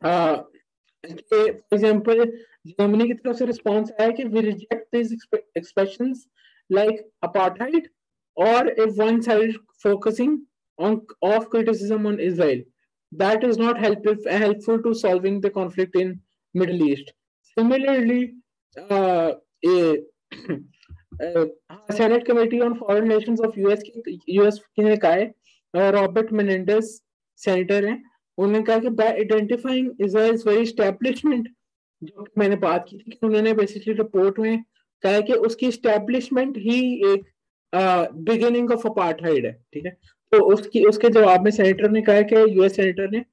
फॉर एग्जांपल जर्मनी की तरफ़ से रिस्पांस आया कि we reject this expressions like apartheid or a one-sided focusing on, of criticism on Israel. That is not helpful helpful to solving the conflict in Middle East. Similarly, uh, a senate committee on foreign relations of US US ने कहा है Robert मेनेंडेस senator हैं उन्होंने कहा कि by identifying Israel's very establishment जो मैंने बात की थी उन्होंने बेसिकली रिपोर्ट में कहा कि उसकी एस्टेब्लिशमेंट ही एक बिगिनिंग ऑफ़ अपार्थाइड है ठीक है तो उसकी, उसके जवाब में सेनेटर ने कहा कि यूएस सेनेटर ने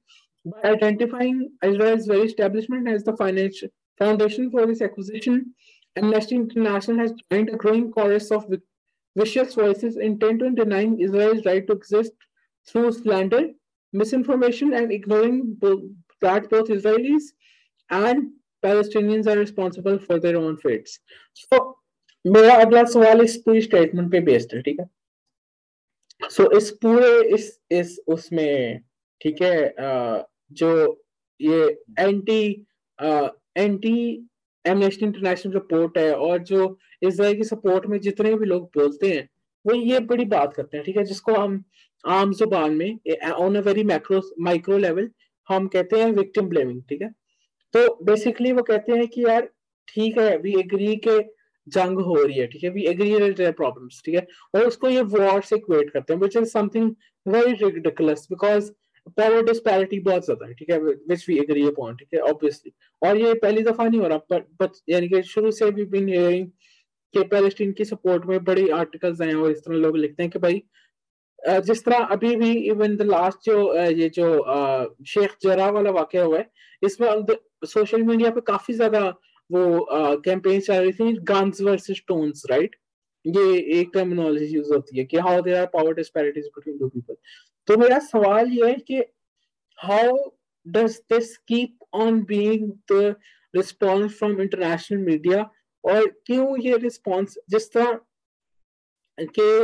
by identifying Israel's very establishment as the financial foundation for this acquisition Amnesty International has joined a growing chorus of vicious voices intent to denying Israel's right to exist through slander misinformation and ignoring that both israelis and palestinians are responsible for their own fates. So mera agla sawal is pre statement pe based hai theek hai so इस पूरे, इस इस उसमें, ठीक है जो ये anti anti Amnesty International report है और जो इसराइल की सपोर्ट में जितने भी लोग बोलते हैं, वो ये बड़ी बात करते हैं, ठीक है, जिसको हम आम ज़ुबान में on a very macro micro level हम कहते हैं विक्टिम ब्लेमिंग ठीक है? तो बेसिकली वो कहते हैं कि यार, ठीक है वी एग्री के जंग हो रही है, ठीक है? वी एग्री प्रॉब्लम्स ठीक है? और उसको ये वॉर से इक्वेट करते हैं which is something very ridiculous because power disparity बहुत ज़्यादा है, ठीक है? विच वी एग्री अपॉन ठीक है? ऑब्वियसली और ये पहली दफ़ा नहीं हो रहा बट बट यानी कि शुरू से भी बीन हियरिंग कि पैलेस्टीन की सपोर्ट में बड़ी आर्टिकल्स आए और इस तरह लोग लिखते हैं कि भाई जिस तरह अभी भी इवन द लास्ट जो ये जो शेख जरा वाला वाक्य हुआ है, इसमें सोशल मीडिया पे काफ़ी ज़्यादा वो कैंपेन चल रही थी गन्स वर्सेस टोन्स राइट ये एक टर्मिनोलॉजी यूज़ होती है कि how there are power disparities between two people तो मेरा सवाल ये है कि how does this keep on being the response from international media और क्यों ये रिस्पॉन्स जिस तरह के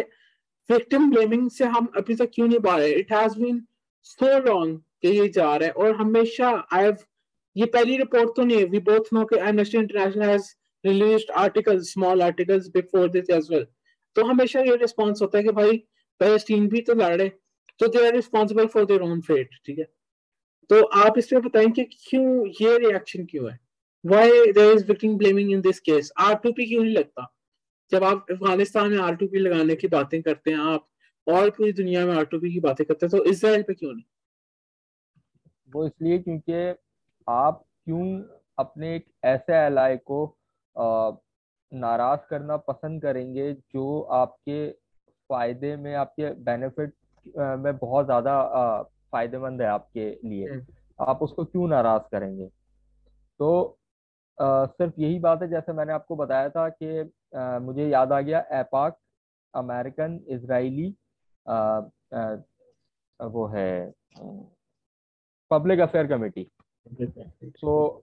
विक्टिम ब्लेमिंग से हम अभी तक क्यों नहीं पा रहे it has been so long कि ये जा रहा है और हमेशा आई हैव ये पहली रिपोर्ट तो नहीं है। वी बोथ नो कि Amnesty International has released articles small articles before this as well तो हमेशा ये रिस्पॉन्स होता है कि भाई पैलेस्टीन भी तो लड़ रहे तो they are responsible for their own fate ठीक है? तो आप इसमें बताएँ कि क्यों ये रिएक्शन क्यों है? Why there is victim blaming in this case are पी क्यों नहीं लगता? जब आप अफ़गानिस्तान में आर पी लगाने की बातें करते हैं आप, और पूरी दुनिया में आर पी की बातें करते हैं तो इसराइल पे क्यों नहीं? वो इसलिए क्योंकि आप क्यों अपने एक ऐसे एलाई को नाराज़ करना पसंद करेंगे जो आपके फ़ायदे में आपके बेनिफिट में बहुत ज़्यादा फ़ायदेमंद है आपके लिए। हम्म। आप उसको क्यों नाराज़ करेंगे? तो आ, सिर्फ़ यही बात है जैसे मैंने आपको बताया था कि आ, मुझे याद आ गया एपाक अमेरिकन इसराइली वो है पब्लिक अफेयर कमेटी। तो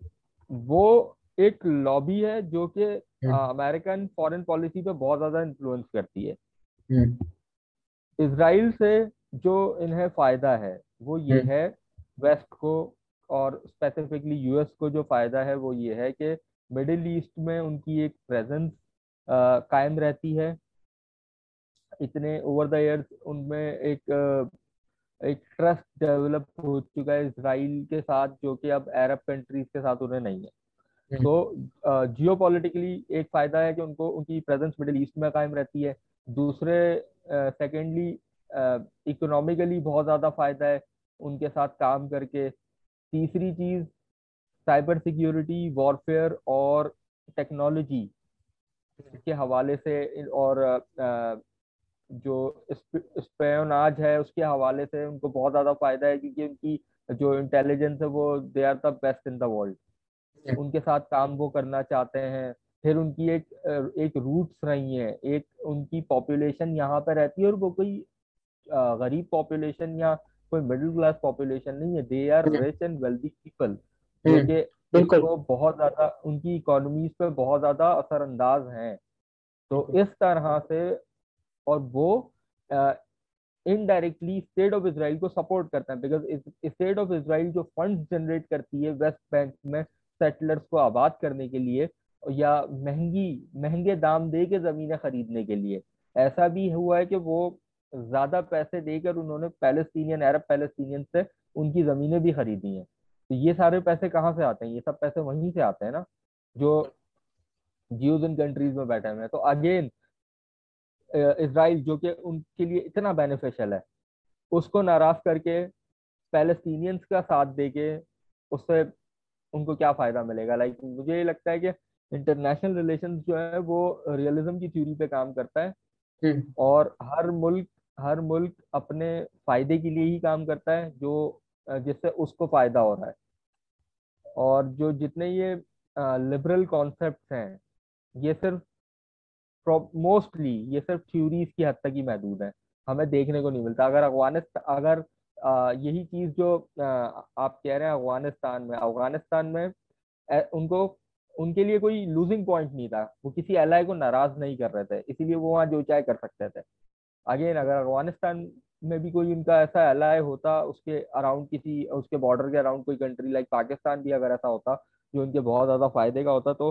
वो एक लॉबी है जो कि अमेरिकन फॉरेन पॉलिसी पे बहुत ज़्यादा इन्फ्लुएंस करती है इसराइल हम्म। से जो इन्हें फ़ायदा है वो ये हम्म। है वेस्ट को और स्पेसिफिकली यूएस को जो फ़ायदा है वो ये है कि मिडिल ईस्ट में उनकी एक प्रेजेंस कायम रहती है इतने ओवर द इयर्स उनमें एक एक ट्रस्ट डेवलप हो चुका है इसराइल के साथ जो कि अब अरब कंट्रीज़ के साथ उन्हें नहीं है। हम्म। तो जियो पॉलिटिकली एक फ़ायदा है कि उनको उनकी प्रेजेंस मिडिल ईस्ट में कायम रहती है। दूसरे सेकेंडली इकोनॉमिकली बहुत ज़्यादा फ़ायदा है उनके साथ काम करके। तीसरी चीज़ साइबर सिक्योरिटी वॉरफेयर और टेक्नोलॉजी के हवाले से और जो स्पेनाज है उसके हवाले से उनको बहुत ज़्यादा फ़ायदा है क्योंकि उनकी जो इंटेलिजेंस है वो they are the best in the world उनके साथ काम वो करना चाहते हैं फिर उनकी एक एक रूट्स रही है एक उनकी पॉपुलेशन यहाँ पे रहती है और वो कोई गरीब पॉपुलेशन या कोई मिडिल क्लास पॉपुलेशन नहीं है। They are rich and wealthy people जो बहुत ज़्यादा उनकी इकोनॉमीज पे बहुत ज़्यादा असरअंदाज हैं। तो इस तरह से और वो इनडायरेक्टली स्टेट ऑफ़ इसराइल को सपोर्ट करता है बिकॉज़ स्टेट ऑफ़ इसराइल जो फंड जनरेट करती है वेस्ट बैंक में सेटलर्स को आबाद करने के लिए या महँगी, महँगे दाम दे के जमीनें खरीदने के लिए। ऐसा भी हुआ है कि वो ज़्यादा पैसे देकर उन्होंने पैलेस्टीनियन अरब पैलेस्टीनियन से उनकी जमीनें भी खरीदी हैं। तो ये सारे पैसे कहाँ से आते हैं? ये सब पैसे वहीं से आते हैं ना, जो जियोज इन कंट्रीज़ में बैठे हुए हैं। तो अगेन इसराइल जो कि उनके लिए इतना बेनिफिशियल है उसको नाराज़ करके पैलेस्टीनियंस का साथ दे के उससे उनको क्या फ़ायदा मिलेगा लाइक like, मुझे ये लगता है कि इंटरनेशनल रिलेशन जो है वो रियलिज्म की थ्योरी पे काम करता है हम्म। और हर मुल्क हर मुल्क अपने फ़ायदे के लिए ही काम करता है जो जिससे उसको फ़ायदा हो रहा है और जो जितने ये लिबरल कॉन्सेप्ट हैं ये सिर्फ़ मोस्टली ये सिर्फ़ थ्योरीज की हद तक ही महदूद है। हमें देखने को नहीं मिलता। अगर अफ़गानिस्तान अगर यही चीज़ जो आप कह रहे हैं अफ़गानिस्तान में अफ़गानिस्तान में उनको उनके लिए कोई लूजिंग पॉइंट नहीं था। वो किसी एलआई को नाराज़ नहीं कर रहे थे। इसीलिए वो वहाँ जो चाहे कर सकते थे। अगेन अगर अफ़गानिस्तान में भी कोई उनका ऐसा एल होता उसके अराउंड किसी उसके बॉर्डर के अराउंड कोई कंट्री लाइक पाकिस्तान भी अगर ऐसा होता जो उनके बहुत ज़्यादा फ़ायदे का होता तो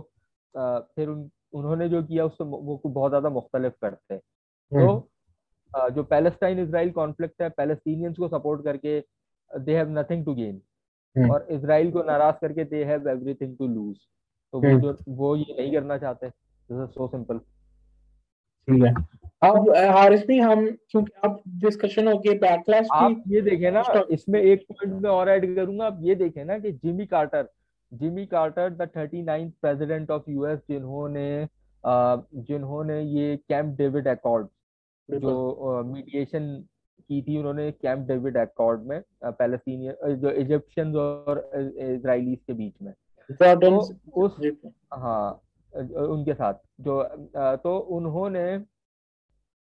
आ, फिर उन उन्होंने जो किया उससे वो बहुत ज़्यादा मुख्तलिफ़ करते तो हम्म। जो पैलेस्टाइन इसराइल कॉन्फ्लिक्ट है पैलेस्टीनियंस को सपोर्ट करके they have nothing to gain और इसराइल को नाराज़ करके they have everything to lose तो वो हम्म। जो वो ये नहीं करना चाहते। सो सिंपल ठीक है। अब हारिस भी हम क्योंकि अब डिस्कशन हो गई बैकलैश आप ये देखें ना इसमें एक पॉइंट में और ऐड करूँगा। आप ये देखें ना कि Jimmy Carter Jimmy Carter the thirty ninth president of US जिन्होंने जिन्होंने ये कैंप डेविड अकॉर्ड जो मीडिएशन की थी उन्होंने कैंप डेविड अकॉर्ड में पैलेस्टीनियन जो इजिप्शियंस और इसराइलीज के बीच में। तो उस हाँ उनके साथ जो तो उन्होंने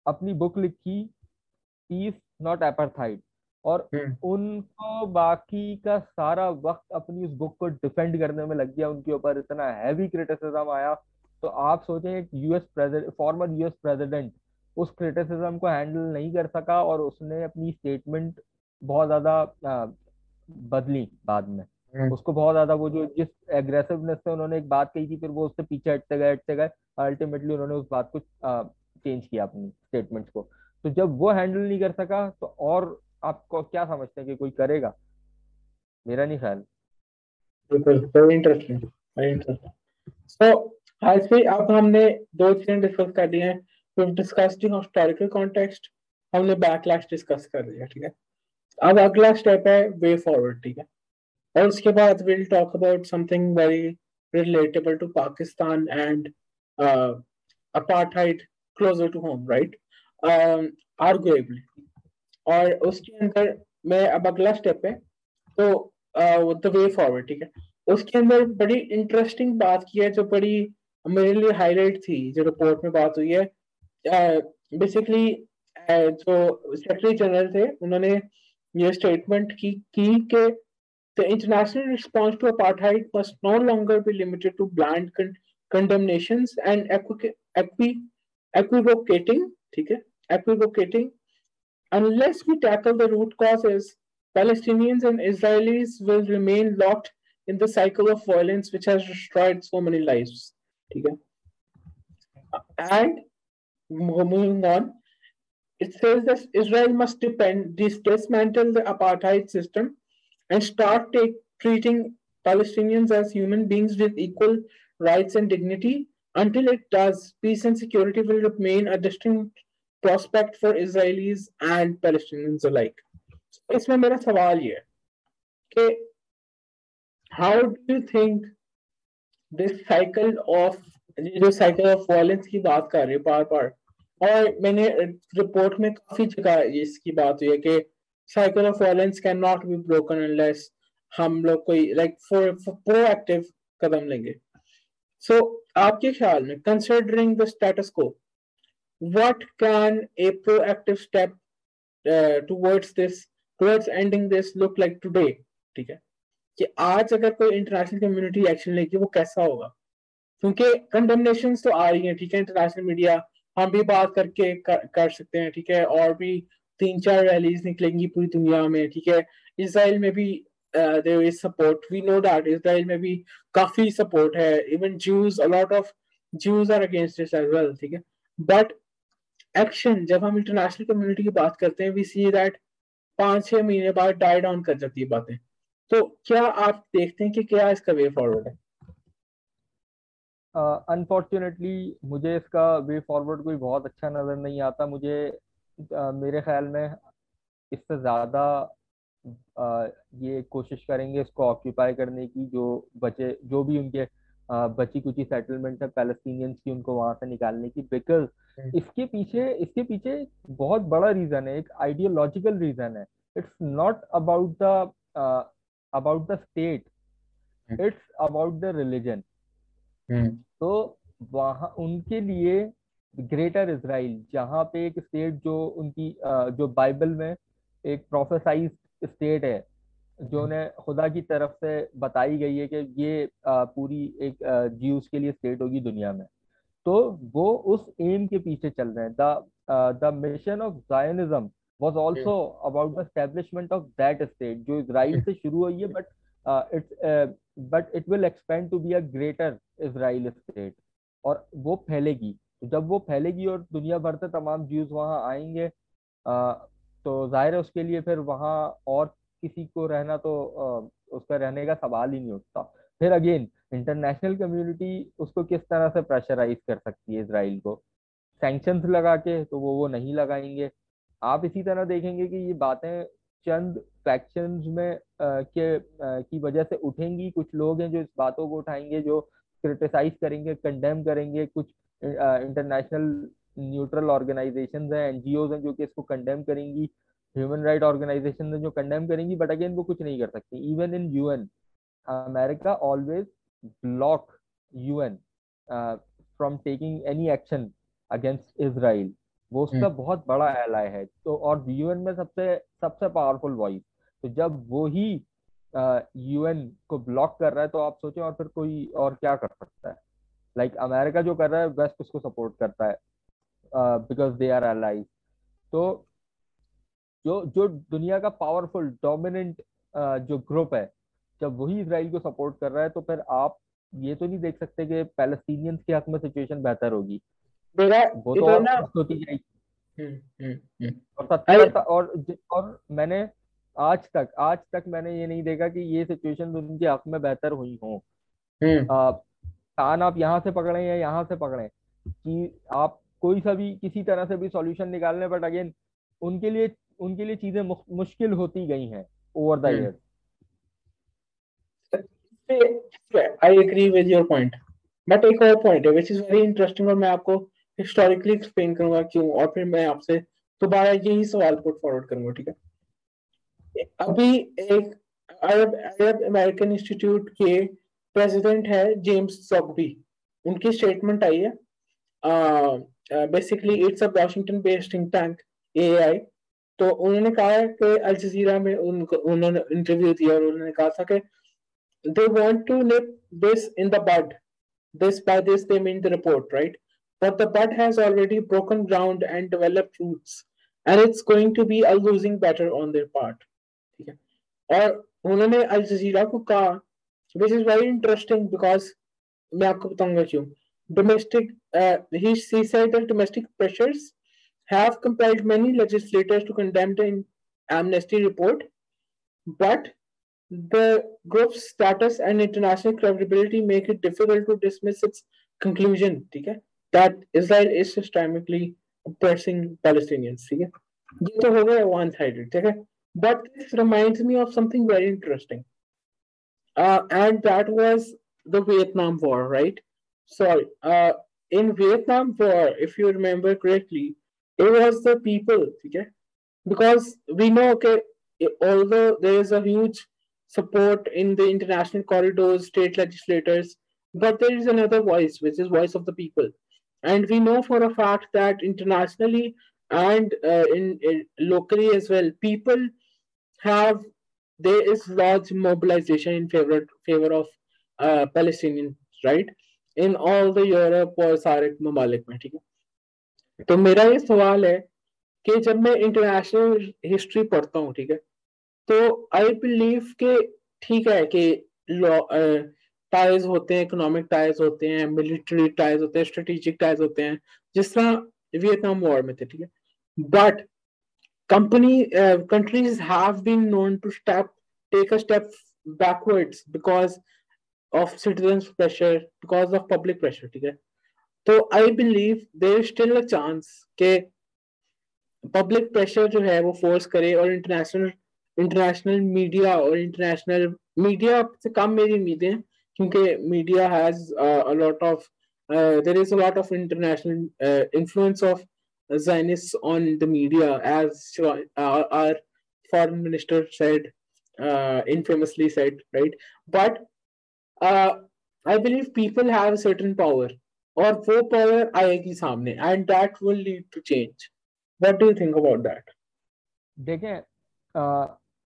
अपनी बुक लिखी पीस नॉट एपरथाइड और हम्म। उनको बाकी का सारा वक्त अपनी उस बुक को डिफेंड करने में लग गया उनके ऊपर इतना हैवी क्रिटिसिज्म आया तो आप सोचें एक US president former US president उस क्रिटिसिज्म को हैंडल नहीं कर सका और उसने अपनी स्टेटमेंट बहुत ज़्यादा बदली बाद में हम्म। उसको बहुत ज़्यादा वो जो जिस एग्रेसिवनेस से उन्होंने एक बात कही थी फिर वो उससे पीछे हटते गए हटते गए अल्टीमेटली उन्होंने उस बात को चेंज किया अपनी स्टेटमेंट्स को तो जब वो हैंडल नहीं कर सका तो और आपको क्या समझते हैं कि कोई करेगा? मेरा नहीं ख्याल। इंटरेस्टिंग आज अब हमने दो चीज़ें डिस्कस कर हैं। हमने बैकलैश डिस्कस कर लिया ठीक है? अब अगला स्टेप है वे फॉरवर्ड ठीक है? और उसके बाद will talk about something very relatable to Pakistan and to home right? Um, arguably और उसके अंदर मैं अब अगला स्टेप है तो वे फॉरवर्ड ठीक है? उसके अंदर बड़ी इंटरेस्टिंग बात की है, जो बड़ी मेरे लिए हाईलाइट थी, जो रिपोर्ट में बात हुई है। बेसिकली जो सेक्रेटरी जनरल थे, उन्होंने ये स्टेटमेंट की की के the international response to apartheid must no longer be limited to blind condemnations and equivocating ठीक है? Equivocating unless we tackle the root causes, Palestinians and Israelis will remain locked in the cycle of violence which has destroyed so many lives. Okay? And moving on, it says that Israel must depend, dismantle the apartheid system and start take, treating Palestinians as human beings with equal rights and dignity. Until it does, peace and security will remain a distinct prospect for Israelis and Palestinians alike. इसमें मेरा सवाल ये कि how do you think this cycle of जो cycle of violence की बात कर रही है बार बार और मैंने रिपोर्ट में काफ़ी जगह इसकी बात हुई है कि cycle of violence can not be broken unless हम लोग कोई लाइक फॉर प्रोएक्टिव कदम लेंगे सो so, आपके ख्याल में considering the status quo what can a proactive step uh, towards this towards ending this look like today? ठीक है? कि आज अगर कोई इंटरनेशनल कम्युनिटी एक्शन लेगी वो कैसा होगा? क्योंकि कंडेमनेशन तो आ रही है ठीक है? इंटरनेशनल मीडिया हम भी बात करके कर, कर सकते हैं ठीक है? और भी तीन चार रैलीज निकलेंगी पूरी दुनिया में ठीक है? इसराइल में भी there is support we know that Israel में भी काफ़ी सपोर्ट है. Even Jews a lot of Jews are against this as well ठीक है? बट एक्शन जब हम इंटरनेशनल कम्युनिटी की बात करते हैं वी सी दैट पाँच छह महीने बाद डाई डाउन कर जाती है बातें। तो क्या आप देखते हैं कि क्या इसका वे फॉरवर्ड है? अनफॉर्चुनेटली uh, मुझे इसका वे फॉरवर्ड कोई बहुत अच्छा नज़र नहीं आता। मुझे uh, मेरे ख्याल में इससे ज़्यादा uh, ये कोशिश करेंगे इसको ऑक्यूपाई करने की जो बचे जो भी उनके बची कुची सेटलमेंट है पैलेस्टीनियंस की उनको वहाँ से निकालने की बिकॉज़ हम्म। इसके पीछे इसके पीछे बहुत बड़ा रीज़न है एक आइडियोलॉजिकल रीज़न है। It's not about the about the state it's about the religion तो वहाँ उनके लिए ग्रेटर इसराइल जहाँ पे एक स्टेट जो उनकी जो बाइबल में एक प्रोफेसाइज स्टेट है जो हम्म। ने खुदा की तरफ़ से बताई गई है कि ये पूरी एक जीव्स के लिए स्टेट होगी दुनिया में। तो वो उस एम के पीछे चल रहे हैं। The the mission of Zionism was also about the establishment of that state जो इसराइल से शुरू हुई है but it's but it will expand to be a greater Israel state और वो फैलेगी। तो जब वो फैलेगी और दुनिया भर से तमाम ज्यूज वहाँ आएँगे आ, तो ज़ाहिर है उसके लिए फिर वहाँ और किसी को रहना तो उसका रहने का सवाल ही नहीं उठता। फिर अगेन इंटरनेशनल कम्युनिटी उसको किस तरह से प्रेशराइज कर सकती है इसराइल को? सैंक्शंस लगा के तो वो वो नहीं लगाएँगे। आप इसी तरह देखेंगे कि ये बातें चंद फैक्शंस में आ, के आ, की वजह से उठेंगी। कुछ लोग हैं जो इस बातों को उठाएँगे जो क्रिटिसाइज करेंगे कंडेम करेंगे। कुछ इंटरनेशनल न्यूट्रल ऑर्गेनाइजेशन हैं एनजीओ हैं जो कि इसको कंडेम करेंगी। ह्यूमन राइट ऑर्गेनाइजेशन जो कंडेम करेंगी बट अगेन वो कुछ नहीं कर सकती। Even in UN America always block UN from taking any action against Israel वो उसका हम्म। बहुत बड़ा एलाय है। तो और यूएन में सबसे सबसे पावरफुल वॉइस तो जब वो ही यूएन को ब्लॉक कर रहा है तो आप सोचें और फिर कोई और क्या कर सकता है? लाइक like, अमेरिका जो कर रहा है वेस्ट उसको सपोर्ट करता है बिकॉज़ दे आर एलाइज तो जो जो दुनिया का पावरफुल डोमिनेंट जो ग्रुप है जब वही इसराइल को सपोर्ट कर रहा है तो फिर आप ये तो नहीं देख सकते कि पैलेस्टीनियंस के हक में सिचुएशन बेहतर होगी। वो तो और होती जाएगी हम्म, हम्म, हम्म। और और और मैंने आज तक आज तक मैंने ये नहीं देखा कि ये सिचुएशन उनके हक में बेहतर हुई हो। कान आप यहाँ से पकड़े या यहाँ से पकड़े कि आप कोई सा भी किसी तरह से भी सॉल्यूशन निकालने बट अगेन उनके लिए उनके लिए चीज़ें मुश्किल होती गई हैं over the year I agree with your point but एक और पॉइंट है विच इज़ वेरी इंटरेस्टिंग और मैं आपको हिस्टोरिकली एक्सप्लेन करूँगा क्यों और फिर मैं आपसे दोबारा यही सवाल पुट फॉरवर्ड करूँगा ठीक है? अभी एक अरब अरब अमेरिकन इंस्टीट्यूट के प्रेसिडेंट है जेम्स सॉकबी उनकी स्टेटमेंट आई है basically it's a Washington based think tank AI तो उन्होंने कहा है कि अल जजीरा में उनको उन्होंने इंटरव्यू दिया और उन्होंने कहा था कि they want to nip this in the bud this by this they mean the report right but the bud has already broken ground and developed roots and it's going to be a losing battle on their part ठीक है और उन्होंने Al Jazeera को कहा which is very interesting because मैं आपको बताऊँगा क्यों domestic uh, he, he said that domestic pressures have compelled many legislators to condemn the amnesty report, but the group's status and international credibility make it difficult to dismiss its conclusion okay? that Israel is systemically oppressing Palestinians. Okay? ये तो हो गया one sided ठीक है but this reminds me of something very interesting uh, and that was the Vietnam War right sorry uh, in Vietnam War if you remember correctly it was the people okay? Because we know okay although there is a huge support in the international corridors state legislators but there is another voice which is voice of the people. And we know for a fact that internationally and uh, in, in, locally as well people have there is large mobilization in favor favor of uh, palestinians right? In all the europe or sarek mamalik तो मेरा ये सवाल है कि जब मैं international history पढ़ता हूँ, ठीक है तो आई बिलीव के ठीक है कि टाइज होते हैं इकोनॉमिक टाइज होते हैं मिलिट्री टाइज होते हैं स्ट्रेटेजिक टाइज होते हैं, जिस तरह वियतनाम वॉर में थे, ठीक है। But company countries have been known to step take a step backwards because of citizens pressure, because of public pressure, ठीक है। तो I believe there still a chance के पब्लिक प्रेशर जो है वो फोर्स करे और इंटरनेशनल इंटरनेशनल मीडिया और इंटरनेशनल मीडिया से कम मेरी उम्मीदें क्योंकि media has a lot of there is a lot of international influence of Zionists on the media, as uh, our foreign minister said, uh, infamously said, right? But uh, I believe people have a certain power और वो power आएगी सामने and that will lead to change what do you think about that देखें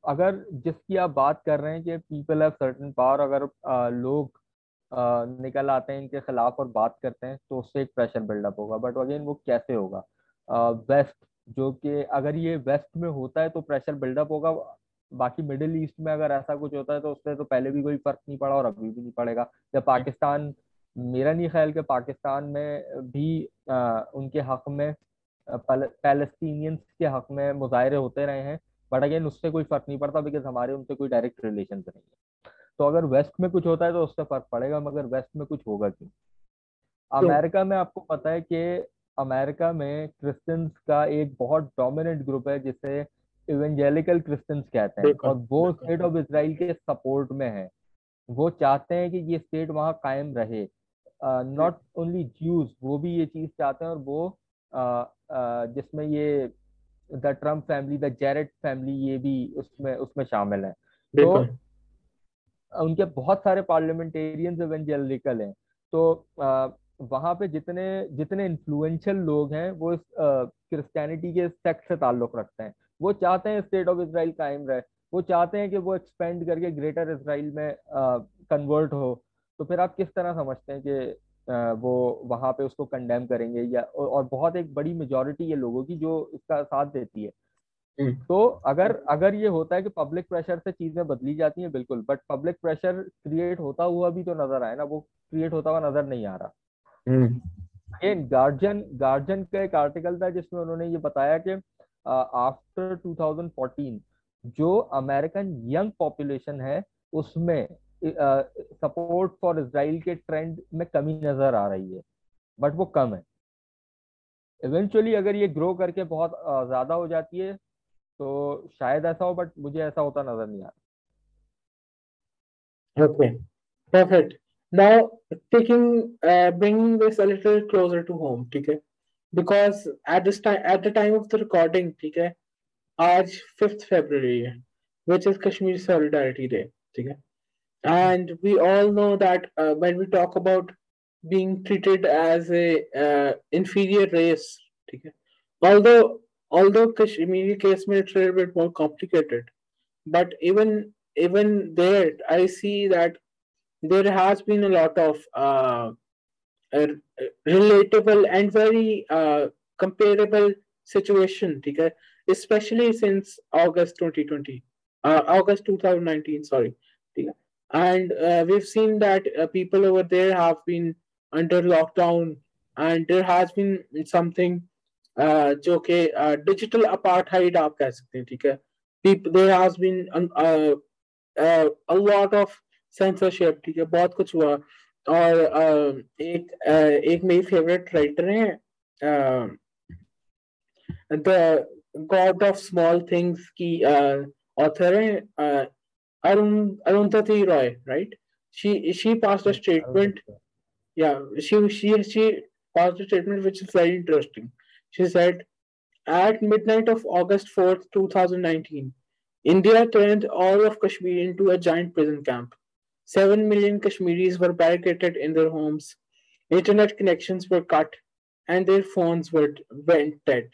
अगर जिसकी आप बात कर रहे हैं कि पीपल हैव सर्टेन पावर अगर आ, लोग आ, निकल आते हैं इनके खिलाफ और बात करते हैं तो उससे एक प्रेशर बिल्डअप होगा। बट अगेन वो कैसे होगा? वेस्ट जो कि अगर ये वेस्ट में होता है तो प्रेशर बिल्डअप होगा। बाकी मिडिल ईस्ट में अगर ऐसा कुछ होता है तो उससे तो पहले भी कोई फ़र्क नहीं पड़ा और अभी भी नहीं पड़ेगा। जब पाकिस्तान मेरा नहीं ख्याल कि पाकिस्तान में भी आ, उनके हक में पैलेस्टीनियंस के हक में मुजाहरे होते रहे हैं। बट अगेन उससे कोई फ़र्क नहीं पड़ता बिकॉज़ हमारे उनसे कोई डायरेक्ट रिलेशन नहीं है। तो अगर वेस्ट में कुछ होता है तो उससे फ़र्क पड़ेगा मगर वेस्ट में कुछ होगा क्यों? अमेरिका में आपको पता है कि अमेरिका में क्रिश्चियंस का एक बहुत डोमिनेंट ग्रुप है जिसे इवेंजेलिकल क्रिश्चियंस कहते हैं। और वो स्टेट ऑफ़ इसराइल के सपोर्ट में है। वो चाहते हैं कि ये स्टेट वहाँ कायम रहे। नॉट ओनली ज्यूज वो भी ये चीज़ चाहते हैं और वो uh, uh, जिसमें ये the Trump family the Jared family ये भी उसमें उसमें शामिल है। तो उनके बहुत सारे पार्लियामेंटेरियंस एवेंजेलिकल हैं। तो uh, वहाँ पे जितने जितने इन्फ्लुएंशियल लोग हैं वो इस क्रिश्चियनिटी के सेक्ट से ताल्लुक रखते हैं। वो चाहते हैं स्टेट ऑफ़ इसराइल कायम रहे। वो चाहते हैं कि वो एक्सपेंड करके ग्रेटर इसराइल में कन्वर्ट हो। तो फिर आप किस तरह समझते हैं कि वो वहाँ पे उसको कंडेम करेंगे या और बहुत एक बड़ी मेजोरिटी है लोगों की जो इसका साथ देती है हम्म। तो अगर अगर ये होता है कि पब्लिक प्रेशर से चीज़ें बदली जाती हैं बिल्कुल बट पब्लिक प्रेशर क्रिएट होता हुआ भी तो नज़र आए ना वो क्रिएट होता हुआ नज़र नहीं आ रहा गार्जियन हम्म। गार्जियन का एक आर्टिकल था जिसमें उन्होंने ये बताया कि आफ्टर uh, 2014 जो अमेरिकन यंग पॉपुलेशन है उसमें सपोर्ट फॉर इसराइल के ट्रेंड में कमी नज़र आ रही है बट वो कम है इवेंचुअली अगर ये ग्रो करके बहुत ज़्यादा हो जाती है तो शायद ऐसा हो बट मुझे ऐसा होता नज़र नहीं आ रहा okay perfect now taking bringing this a little closer to home ठीक है because at this time at the time of the recording ठीक है, आज फिफ्थ फेब्रुवरी है, which is Kashmir Solidarity Day. Okay? And we all know that uh, when we talk about being treated as a uh, inferior race, okay? although although Kashmiri case may be a little bit more complicated, but even even there, I see that there has been a lot of uh, relatable and very uh, comparable situation, okay? especially since August 2020, uh, August 2019, sorry. Okay? And uh, we've seen that uh, people over there have been under lockdown, and there has been something uh, जो कि digital apartheid आप कह सकते हैं ठीक है? There has been a lot of censorship ठीक है? बहुत कुछ हुआ। और एक एक मेरी फेवरेट राइटर हैं the God of Small Things की ऑथर हैं Arun Arundhati Roy right she she passed a statement yeah she she she passed a statement which is very interesting she said at midnight of august 4th 2019 india turned all of kashmir into a giant prison camp 7 million Kashmiris were barricaded in their homes, internet connections were cut, and their phones were went dead.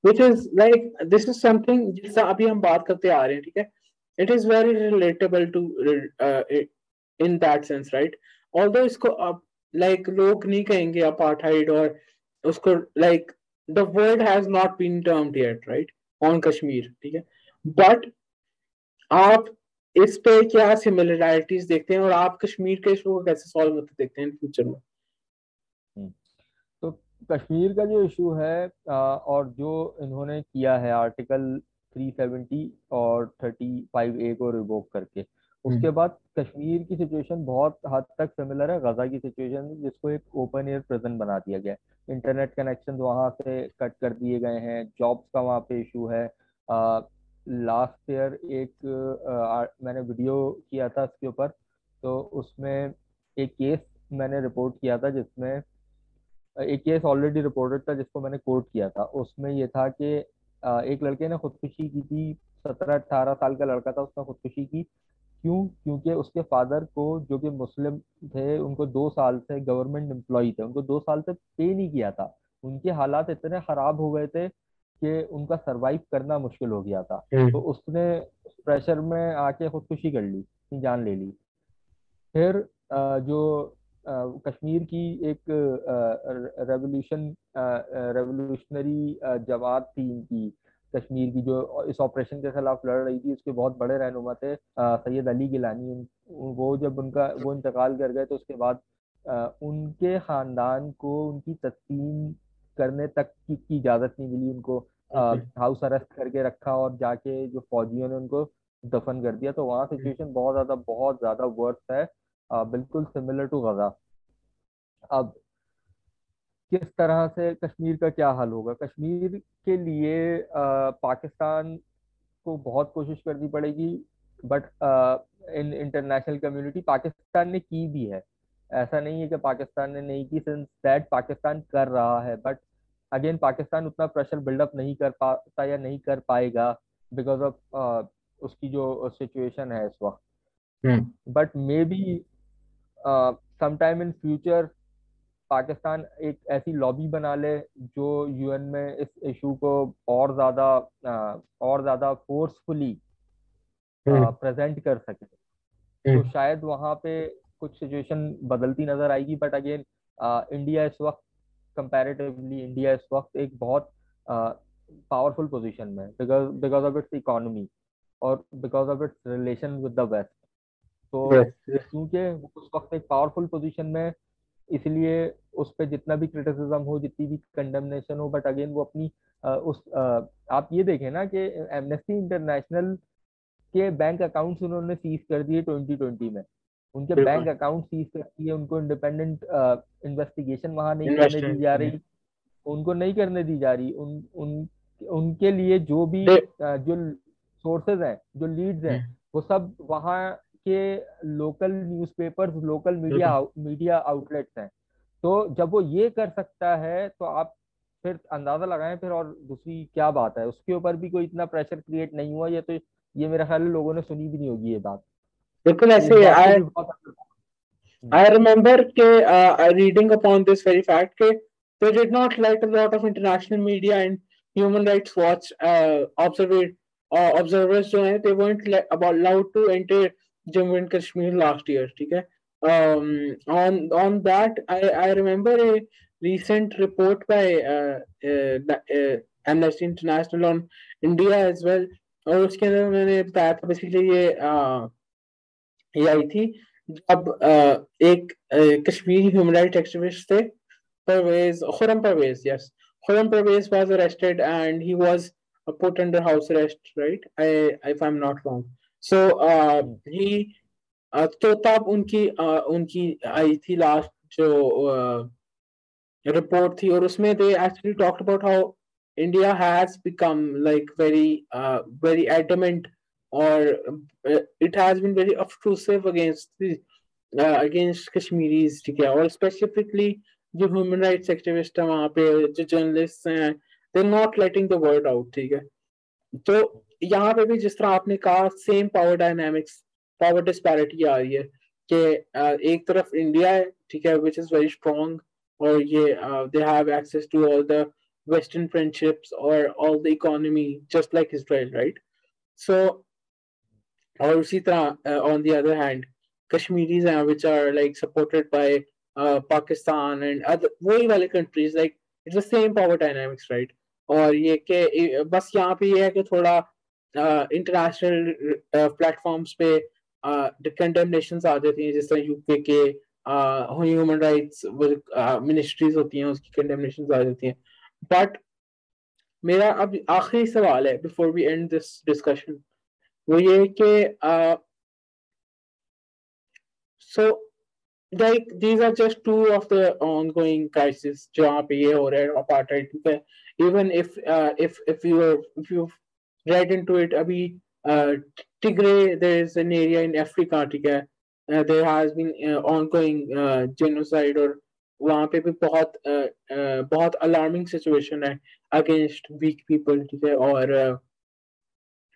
Which is like this is something जिससे अभी हम बात करते आ रहे हैं ठीक है It is very relatable to in that sense right although इसको आप लाइक like, लोग नहीं कहेंगे अपार्टाइड और उसको like the world has not been termed yet right on Kashmir ठीक है बट आप इस पे क्या सिमिलरिटीज देखते हैं और आप कश्मीर के इशू को कैसे सॉल्व होते देखते हैं फ्यूचर में? हम्म। तो कश्मीर का जो इशू है और जो इन्होंने किया है आर्टिकल 370 और 35 ए को रिवोक करके। उसके हम्म। बाद कश्मीर की सिचुएशन बहुत हद तक सिमिलर है। गजा की सिचुएशन जिसको एक ओपन एयर प्रिजन बना दिया गया है। इंटरनेट कनेक्शन वहाँ से कट कर दिए गए हैं। जॉब्स का वहाँ पे इशू है। लास्ट ईयर एक आ, मैंने वीडियो किया था इसके ऊपर। तो उसमें एक केस मैंने रिपोर्ट किया था जिसमें एक केस ऑलरेडी रिपोर्टेड था जिसको मैंने कोर्ट किया था। उसमें ये था कि एक लड़के ने खुदकुशी की थी सत्रह अठारह साल का लड़का था उसने खुदकुशी की। क्यों? क्योंकि उसके फादर को जो कि मुस्लिम थे उनको दो साल से गवर्नमेंट एम्प्लॉय थे उनको दो साल से पे नहीं किया था। उनके हालात इतने खराब हो गए थे कि उनका सरवाइव करना मुश्किल हो गया था। हम्म। तो उसने प्रेशर में आके खुदकुशी कर ली जान ले ली। फिर जो कश्मीर की एक रेवोल्यूशन रेवोल्यूशनरी जवाब थी इनकी। कश्मीर की जो इस ऑपरेशन के खिलाफ लड़ रही थी उसके बहुत बड़े रहनुमा थे सैयद अली गिलानी। वो जब उनका वो इंतकाल कर गए तो उसके बाद उनके खानदान को उनकी तस्लीम करने तक की, की इजाज़त नहीं मिली उनको। हाउस अरेस्ट करके रखा और जाके जो फौजियों ने उनको दफन कर दिया। तो वहाँ सिचुएशन बहुत ज़्यादा बहुत ज़्यादा वर्स है। बिल्कुल सिमिलर टू गजा अब किस तरह से कश्मीर का क्या हल होगा? कश्मीर के लिए आ, पाकिस्तान को बहुत कोशिश करनी पड़ेगी but in international community Pakistan ने की भी है। ऐसा नहीं है कि पाकिस्तान ने नहीं की सिंस दैट पाकिस्तान कर रहा है बट अगेन पाकिस्तान उतना प्रेशर बिल्डअप नहीं कर पाता या नहीं कर पाएगा बिकॉज़ ऑफ़ उसकी जो सिचुएशन है इस वक्त। But may be sometime in future Pakistan एक ऐसी लॉबी बना ले जो यूएन में इस इशू को और ज़्यादा और ज़्यादा फोर्सफुली प्रेजेंट कर सके। तो शायद वहाँ पे कुछ सिचुएशन बदलती नज़र आएगी बट अगेन इंडिया इस वक्त कंपैरेटिवली इंडिया इस वक्त एक बहुत पावरफुल पोजीशन में because because of its economy और because of its relation with the west तो क्योंकि उस वक्त एक पावरफुल पोजीशन में इसलिए उस पर जितना भी क्रिटिसिज्म हो जितनी भी कंडेमनेशन हो बट अगेन वो अपनी आ, उस आ, आप ये देखें ना कि एमनेस्टी इंटरनेशनल के बैंक अकाउंट्स उन्होंने सीज कर दिए 2020 में। उनके बैंक अकाउंट सीज कर दिए उनको इंडिपेंडेंट इन्वेस्टिगेशन वहाँ नहीं करने दी जा रही उनको नहीं करने दी जा रही। उन उन उनके लिए जो भी जो सोर्सेज हैं जो लीड्स हैं हम्म। वो सब वहाँ के local newspapers local media media outlets हैं तो जब वो ये कर सकता है तो आप फिर अंदाज़ा लगाएँ फिर और दूसरी क्या बात है उसके ऊपर भी कोई इतना प्रेशर क्रिएट नहीं हुआ ये तो ये मेरा ख्याल है लोगों ने सुनी भी नहीं होगी ये बात बिल्कुल ऐसे आई uh, upon this very fact ke, they did not let a lot of international media and human rights watch uh, observe, uh, observers जो हैं they weren't let, about allowed to enter Jammu and Kashmir last year ठीक है? On on that I I remember a recent report by Amnesty International on India as well और उसके अंदर उन्होंने बताया था बेसिकली ये आई थी, जब एक कश्मीरी ह्यूमन राइट एक्टिविस्ट थे Parvez Khurram Parvez yes Khurram Parvez was arrested and he was put under house arrest right I if I am not wrong so uh, भी तो तब उनकी उनकी आई थी लास्ट जो uh, रिपोर्ट थी और उसमें they actually talked about how India has become like very very adamant और it has been very oppressive against against Kashmiris ठीक है? और स्पेसिफिकली जो ह्यूमन राइट्स एक्टिविस्ट है वहाँ पे, जो जर्नलिस्ट हैं they not letting the word out ठीक है? तो यहाँ पे भी जिस तरह आपने कहा same power dynamics power disparity आ रही है कि एक तरफ़ इंडिया है, ठीक है विच इज़ वेरी स्ट्रॉन्ग और ये they have access to all the western friendships और all the economy just like Israel right so और उसी तरह on the other hand Kashmiris हैं which are like supported by Pakistan and other वही वाले countries like it's the same power dynamics right और ये के बस यहाँ पे ये है कि थोड़ा इंटरनेशनल uh, प्लेटफॉर्म्स uh, पे कंडेमनेशंस आ जाती हैं जिस तरह यूके के ह्यूमन राइट्स मिनिस्ट्रीज होती हैं उसकी कंडेमनेशंस आ जाती हैं। बट मेरा अब आखिरी सवाल है before we end this discussion वो ये कि सो like these are just two of the ongoing crises जहाँ पे ये हो रहा है है even if uh, if if you if you read into it. अभी uh, Tigray there is an area in Africa ठीक है? uh, there has been uh, ongoing uh, genocide or वहाँ पे भी बहुत बहुत अलार्मिंग सिचुएशन है अगेंस्ट वीक पीपल ठीक है? और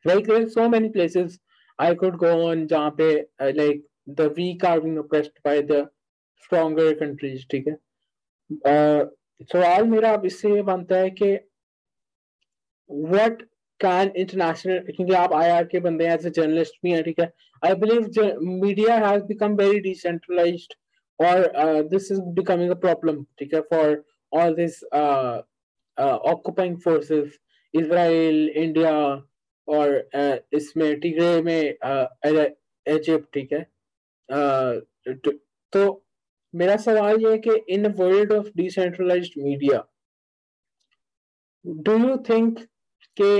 like there so many places I could go on जहाँ पे like the weak are being oppressed by the stronger countries ठीक है? सवाल मेरा अब इससे ये बनता है कि व्हाट कैन इंटरनेशनल क्योंकि आप आई आर के बंदे हैं एज ए जर्नलिस्ट भी हैं ठीक है? I believe media has become very uh, this is becoming a problem okay, for all these uh, uh, occupying forces israel india और uh, इसमें टिग्रे में इजिप्ट ठीक है? Uh, तो मेरा सवाल ये है कि in world of decentralized media do you think के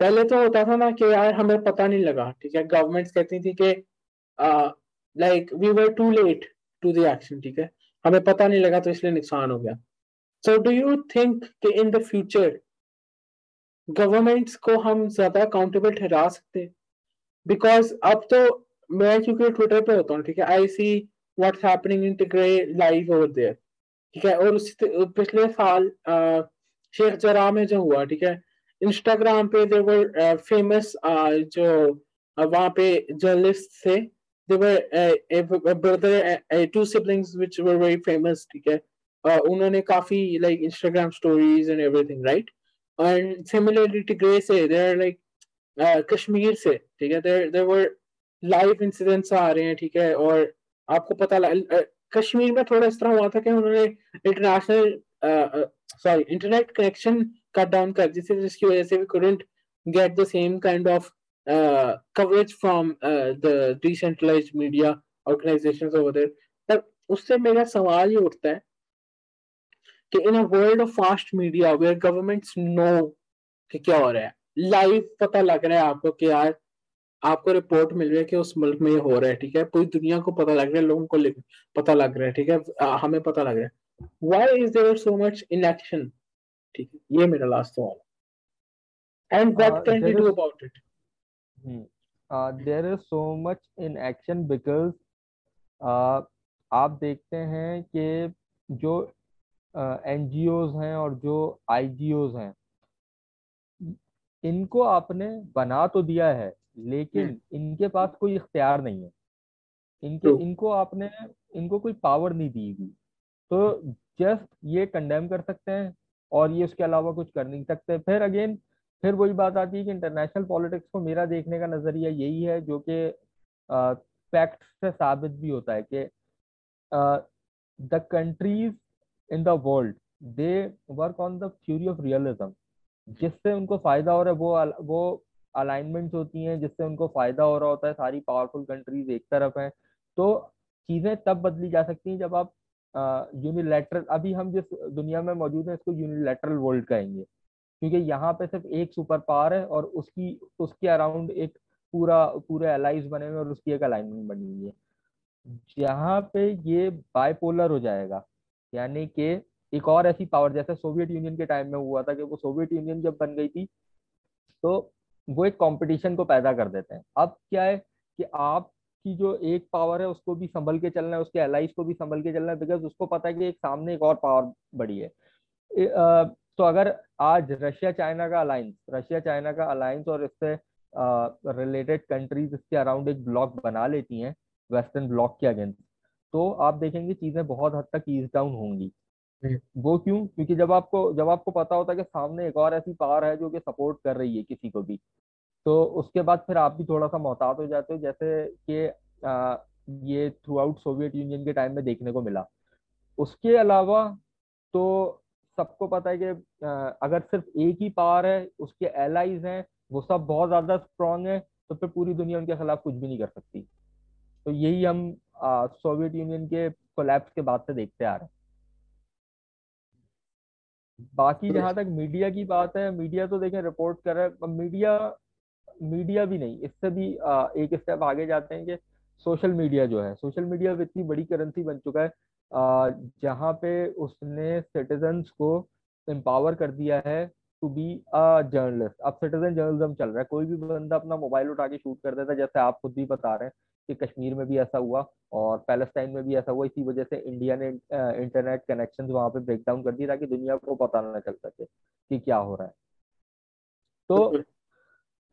पहले तो होता था ना कि यार हमें पता नहीं लगा, ठीक है? गवर्नमेंट्स कहती थी कि like we were too late to the action ठीक है? हमें पता नहीं लगा तो इसलिए नुकसान हो गया। सो डू यू थिंक कि इन द फ्यूचर गवर्नमेंट्स को हम ज़्यादा अकाउंटेबल ठहरा सकते बिकॉज़ अब तो मैं क्योंकि ट्विटर पे होता हूँ, ठीक है? I see what's happening in Tigray live over there ठीक है? और उसी पिछले साल शेख जरा में जो हुआ, ठीक है? इंस्टाग्राम पे देवर फ़ेमस uh, uh, जो uh, वहाँ पे जर्नलिस्ट थे। Their brother two siblings which were very famous ठीक है। उन्होंने काफ़ी like Instagram stories and everything right and similarly Tigray से देर लाइक कश्मीर से, ठीक है। देर देर वर लाइव इंसिडेंट्स आ रहे हैं, ठीक है। और आपको पता कश्मीर में थोड़ा इस तरह हुआ था कि उन्होंने international sorry internet connection cut down कर थी जिसकी वजह से we couldn't get the same kind of uh, coverage from uh, the decentralized media organizations over there. पर उससे मेरा सवाल ये उठता है कि in a world of fast media where governments know कि क्या हो रहा है लाइव पता लग रहा है आपको कि यार आपको रिपोर्ट मिल रही है कि उस मुल्क में ये हो रहा है ठीक है? पूरी दुनिया को पता लग रहा है लोगों को पता लग रहा है ठीक है? हमें पता लग रहा है। Why is there so much inaction ठीक है ये मेरा लास्ट सवाल and what can we do about it Hmm. Is so much in action because uh, आप देखते हैं कि जो एन uh, हैं और जो आई जी ओज हैं इनको आपने बना तो दिया है लेकिन हम्म। इनके पास कोई इख्तियार नहीं है। इनके इनको आपने इनको कोई पावर नहीं दी गई तो जस्ट ये कंडेम कर सकते हैं और ये उसके अलावा कुछ कर नहीं सकते। फिर अगेन फिर वही बात आती है कि इंटरनेशनल पॉलिटिक्स को मेरा देखने का नज़रिया यही है, जो कि फैक्ट से साबित भी होता है कि the countries in the world they work on the theory of realism जिससे उनको फ़ायदा हो रहा है, वो वो अलाइनमेंट्स होती हैं, जिससे उनको फ़ायदा हो रहा होता है, सारी पावरफुल कंट्रीज़ एक तरफ़ हैं। तो चीज़ें तब बदली जा सकती हैं जब आप यूनिलेटरल अभी हम जिस दुनिया में मौजूद हैं, इसको यूनिलेटरल वर्ल्ड कहेंगे। क्योंकि यहाँ पे सिर्फ़ एक सुपर पावर है और उसकी, उसके अराउंड एक पूरा, पूरे अलाइज बने हुए और उसकी एक अलाइनमेंट बनी हुई है। जहाँ पे ये बाइपोलर हो जाएगा, यानी कि एक और ऐसी पावर जैसे सोवियत यूनियन के टाइम में हुआ था कि वो सोवियत यूनियन जब बन गई थी तो वो एक कंपटीशन को पैदा कर देते हैं। अब क्या है कि आप की जो एक पावर है उसको भी संभल के चलना है उसके एलाइज को भी संभल के चलना है बिकॉज़ उसको पता है कि एक सामने एक और पावर बड़ी है। तो अगर आज रशिया चाइना का अलायंस रशिया चाइना का अलायंस और इससे रिलेटेड कंट्रीज़ इसके अराउंड एक ब्लॉक बना लेती हैं वेस्टर्न ब्लॉक के अगेंस्ट तो आप देखेंगे चीज़ें बहुत हद तक ईज डाउन होंगी। हम्म। वो क्यों? क्योंकि जब आपको जब आपको पता होता है कि सामने एक और ऐसी पावर है जो कि सपोर्ट कर रही है किसी को भी तो उसके बाद फिर आप भी थोड़ा सा मोहतात हो जाते हो जैसे कि ये थ्रू आउट सोवियत यूनियन के टाइम में देखने को मिला। उसके अलावा तो सबको पता है कि अगर सिर्फ़ एक ही पावर है उसके एलाइज हैं वो सब बहुत ज़्यादा स्ट्रांग है तो फिर पूरी दुनिया उनके खिलाफ कुछ भी नहीं कर सकती। तो यही हम सोवियत यूनियन के कोलैप्स के बाद से देखते आ रहे हैं। बाकी जहाँ तक मीडिया की बात है मीडिया तो देखें रिपोर्ट कर रहा है मीडिया मीडिया भी नहीं, इससे भी एक स्टेप आगे जाते हैं कि सोशल मीडिया जो है सोशल मीडिया इतनी बड़ी करेंसी बन चुका है जहाँ पे उसने सिटीजन्स को एम्पावर कर दिया है टू बी अ जर्नलिस्ट अब सिटीजन जर्नलिज्म चल रहा है, कोई भी बंदा अपना मोबाइल उठा के शूट कर देता है, जैसे आप खुद भी बता रहे हैं कि कश्मीर में भी ऐसा हुआ और पैलेस्टाइन में भी ऐसा हुआ, इसी वजह से इंडिया ने इंटरनेट कनेक्शन वहाँ पे ब्रेक डाउन कर दिए ताकि दुनिया को पता ना चल सके कि क्या हो रहा है। तो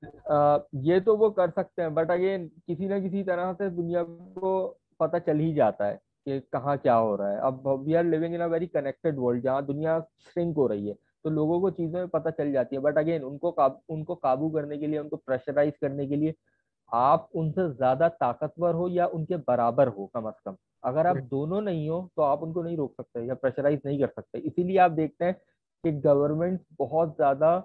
ये तो वो कर सकते हैं बट अगेन किसी ना किसी तरह से दुनिया को पता चल ही जाता है कि कहाँ क्या हो रहा है। अब we are living in a very connected world जहाँ दुनिया श्रिंक हो रही है तो लोगों को चीज़ों में पता चल जाती है। बट अगेन उनको काब, उनको काबू करने के लिए उनको प्रेशराइज करने के लिए आप उनसे ज़्यादा ताकतवर हो या उनके बराबर हो कम अज कम। अगर आप दोनों नहीं हो तो आप उनको नहीं रोक सकते या प्रेशराइज नहीं कर सकते। इसीलिए आप देखते हैं कि गवर्नमेंट बहुत ज़्यादा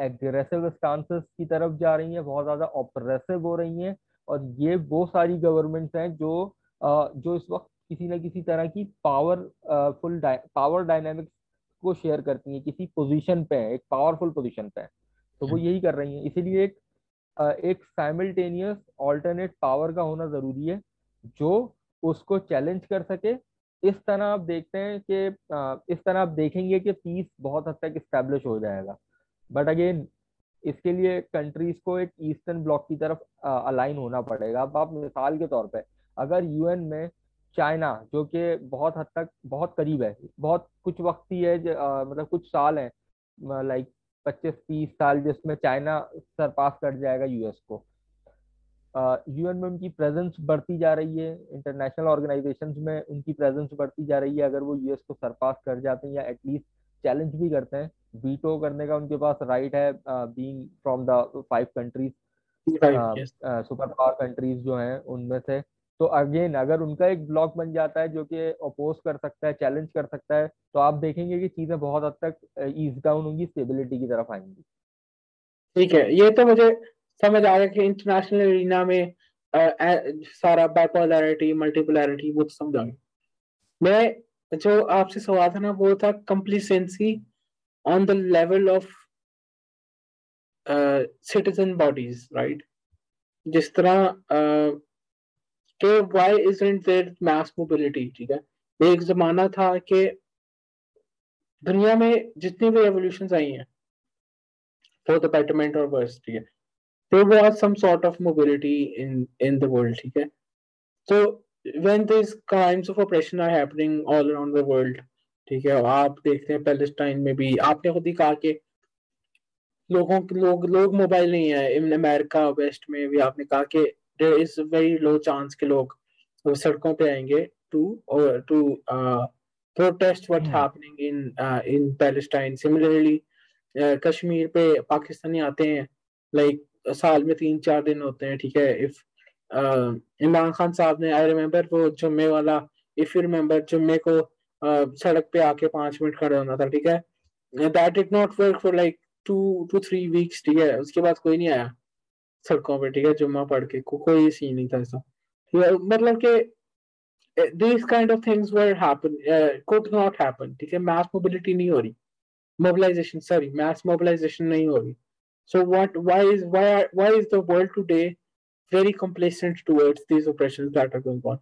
एग्रेसिव स्टांसेस की तरफ़ जा रही है बहुत ज़्यादा ऑपरेसिव हो रही हैं और ये वो सारी गवर्नमेंट्स हैं जो uh, जो इस वक्त किसी न किसी तरह की पावर फुल पावर डायनेमिक्स को शेयर करती हैं किसी पोजीशन पे है एक पावरफुल पोजीशन पे है। तो वो यही कर रही हैं। इसीलिए एक एक साइमल्टेनियस ऑल्टरनेट पावर का होना ज़रूरी है जो उसको चैलेंज कर सके। इस तरह आप देखते हैं कि इस तरह आप देखेंगे कि पीस बहुत हद तक इस्टेब्लिश हो जाएगा। बट अगेन इसके लिए कंट्रीज़ को एक ईस्टर्न ब्लॉक की तरफ़ अलाइन होना पड़ेगा। अब आप मिसाल के तौर पे, अगर यूएन में चाइना जो कि बहुत हद तक, बहुत करीब है, बहुत कुछ वक्त ही है मतलब कुछ साल है लाइक पच्चीस, तीस साल जिसमें चाइना सरपास कर जाएगा यूएस को। यूएन में उनकी प्रेजेंस बढ़ती जा रही है इंटरनेशनल ऑर्गेनाइजेशंस में उनकी प्रेजेंस बढ़ती जा रही है, अगर वो यूएस को सरपास कर जाते हैं या एटलीस्ट चैलेंज भी करते हैं वीटो करने का उनके पास राइट है being from the five countries super power countries जो हैं उनमें से। तो अगेन अगर उनका एक ब्लॉक बन जाता है जो कि अपोज कर सकता है चैलेंज कर सकता है तो आप देखेंगे कि चीज़ें बहुत हद तक ईज डाउन होंगी स्टेबिलिटी की तरफ़ आएँगी। ठीक है ये तो मुझे समझ आ गया कि इंटरनेशनल एरिना में आ, आ, सारा बाइपोलैरिटी मल्टीपोलैरिटी वो तो समझ आ गया। मैं जो आपसे सवाल था ना वो था कंप्लीसेंसी on the level of citizen bodies right जिस तरह uh, कि why is there mass mobility ठीक है एक जमाना था कि दुनिया में जितनी भी रेवोल्यूशन आई हैं फॉर द बेटरमेंट और वर्स ठीक है there was some sort of mobility in in the world ठीक है so when these crimes of oppression are happening all around the world ठीक है आप देखते हैं पैलेस्टाइन में भी। आपने खुद ही कहा कि लोगों लोग लोग मोबाइल नहीं है। इन अमेरिका वेस्ट में भी आपने कहा कि there is very low chance के लोग सड़कों पे आएँगे टू और to protest what happening in in Palestine similarly Kashmir पे पाकिस्तानी आते हैं लाइक like, साल में तीन चार दिन होते हैं ठीक है? इफ़ इमरान खान साहब ने आई रिमेम्बर वो जुम्मे वाला इफ़ यू रिमेम्बर जुम्मे को सड़क पे आके पाँच मिनट खड़े होना था ठीक है? That did not work for like two two three weeks ठीक है? उसके बाद कोई नहीं आया सड़कों पे ठीक है? जुम्मा पढ़ के को, कोई सीन नहीं था ऐसा। मतलब के this kind of things were happen could not happen ठीक है? मास मोबिलिटी नहीं हो रही। मोबिलाइजेशन सॉरी मास मोबिलाइजेशन नहीं हो रही। So what why is why why is the world today very complacent towards this operations that are going on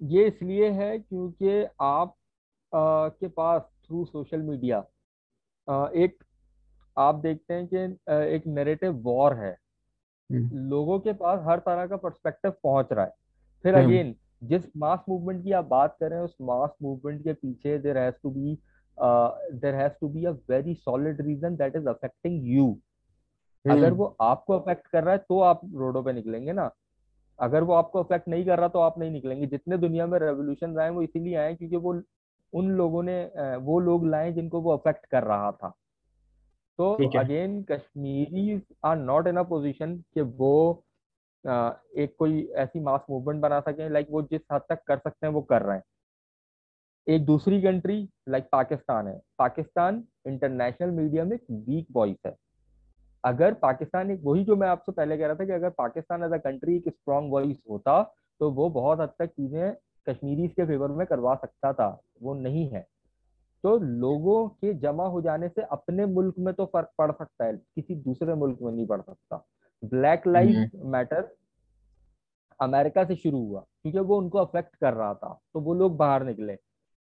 ये इसलिए है क्योंकि आप uh, के पास थ्रू सोशल मीडिया एक आप देखते हैं कि एक नैरेटिव वॉर है हम्म। लोगों के पास हर तरह का पर्सपेक्टिव पहुँच रहा है फिर अगेन हम्म। जिस मास मूवमेंट की आप बात कर रहे हैं उस मास मूवमेंट के पीछे there has to be there has to be a very solid reason that is affecting you अगर हम्म। वो आपको अफेक्ट कर रहा है तो आप रोडों पे निकलेंगे ना अगर वो आपको अफेक्ट नहीं कर रहा तो आप नहीं निकलेंगे। जितने दुनिया में रेवोल्यूशन आए वो इसीलिए आए क्योंकि वो उन लोगों ने वो लोग लाए जिनको वो अफेक्ट कर रहा था। तो again Kashmiri are not in a position कि वो एक कोई ऐसी मास मूवमेंट बना सके लाइक वो जिस हद तक कर सकते हैं वो कर रहे हैं। एक दूसरी कंट्री लाइक पाकिस्तान है। पाकिस्तान इंटरनेशनल मीडिया में एक वीक वॉइस है। अगर पाकिस्तान एक वही जो मैं आपसे पहले कह रहा था कि अगर पाकिस्तान एज अ कंट्री एक स्ट्रॉन्ग वॉइस होता तो वो बहुत हद तक चीज़ें कश्मीरी के फेवर में करवा सकता था। वो नहीं है। तो लोगों के जमा हो जाने से अपने मुल्क में तो फ़र्क पड़ सकता है किसी दूसरे मुल्क में नहीं पड़ सकता। ब्लैक लाइफ मैटर अमेरिका से शुरू हुआ क्योंकि वो उनको अफेक्ट कर रहा था तो वो लोग बाहर निकले।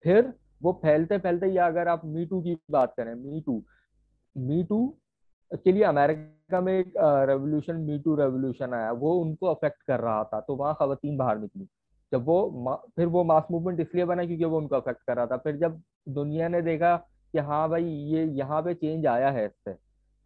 फिर वो फैलते फैलते या अगर आप मी टू की बात करें मी टू मी टू के लिए अमेरिका में एक रेवोल्यूशन मी टू रेवोल्यूशन आया, वो उनको अफेक्ट कर रहा था तो वहाँ खातन बाहर निकली। जब वो फिर वो मास मूवमेंट इसलिए बना क्योंकि वो उनको अफेक्ट कर रहा था। फिर जब दुनिया ने देखा कि हाँ भाई, ये यहाँ पे चेंज आया है इससे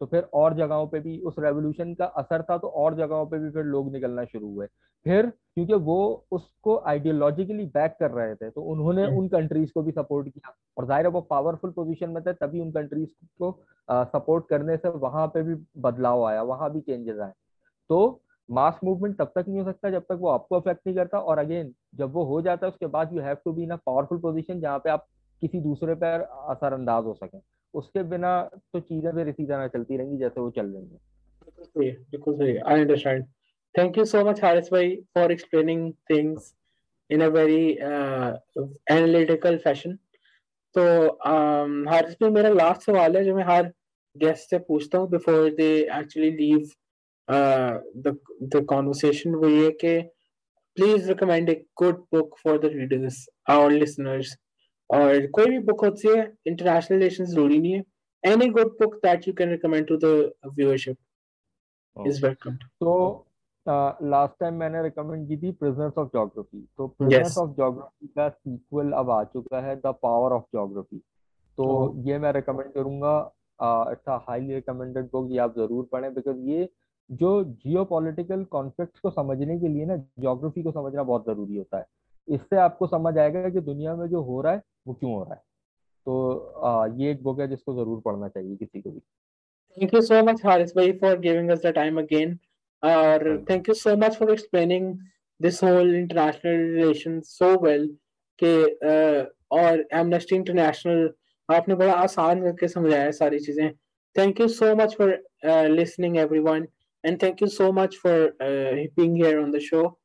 तो फिर और जगहों पे भी उस रेवोल्यूशन का असर था तो और जगहों पे भी फिर लोग निकलना शुरू हुए। फिर क्योंकि वो उसको आइडियोलॉजिकली बैक कर रहे थे तो उन्होंने हम्म। उन कंट्रीज़ को भी सपोर्ट किया। और ज़ाहिर है वो पावरफुल पोजीशन में थे तभी उन कंट्रीज़ को सपोर्ट करने से वहाँ पे भी बदलाव आया वहाँ भी चेंजेस आए। तो मास मूवमेंट तब तक नहीं हो सकता जब तक वो आपको अफेक्ट नहीं करता और अगेन जब वो हो जाता है उसके बाद you have to be in a powerful position जहाँ पे आप किसी दूसरे पर असरअंदाज हो सके। उसके बिना तो चीज़ें फिर इसी तरह चलती रहेंगी जैसे वो चल रही है। बिल्कुल सही I understand thank you so much Haris भाई for explaining things in a very analytical fashion तो um, हारिस भाई मेरा लास्ट सवाल है जो मैं हर गेस्ट से पूछता हूँ before they actually leave the conversation वो ये कि please recommend a good book for the readers our listeners. और कोई भी बुक होती है इंटरनेशनल रिलेशन ज़रूरी नहीं है। Good book that you can recommend to the viewership oh. is welcome. So last time मैंने रिकमेंड की थी प्रिजनर्स ऑफ़ ज्योग्राफी तो प्रिजनर्स ऑफ़ ज्योग्राफी का सीक्वल अब आ चुका है द पावर ऑफ़ ज्योग्राफी तो oh. ये मैं रिकमेंड करूँगा। It's a highly recommended book ये आप ज़रूर पढ़ें बिकॉज़ ये जो जियो पॉलिटिकल कॉन्फ्लिक्ट को समझने के लिए ना जोग्राफी को समझना बहुत ज़रूरी होता है। इससे आपको समझ आएगा कि दुनिया में जो हो रहा है वो क्यों हो रहा है। तो आ, ये एक बुक है जिसको ज़रूर पढ़ना चाहिए किसी को भी। Thank you so much Haris भाई for giving us the time again और thank you so much for explaining this whole international relation so well के और एमनेस्टी इंटरनेशनल आपने बड़ा आसान करके समझाया सारी चीज़ें। Thank you so much for listening everyone And thank you so much for uh, being here on the show.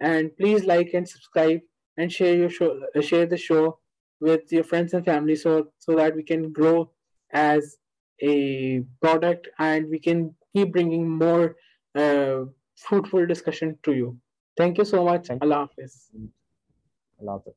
And please like and subscribe and share your show, uh, share the show with your friends and family so, so that we can grow as a product and we can keep bringing more uh, fruitful discussion to you. Thank you so much. Allah Hafiz. Allah Hafiz.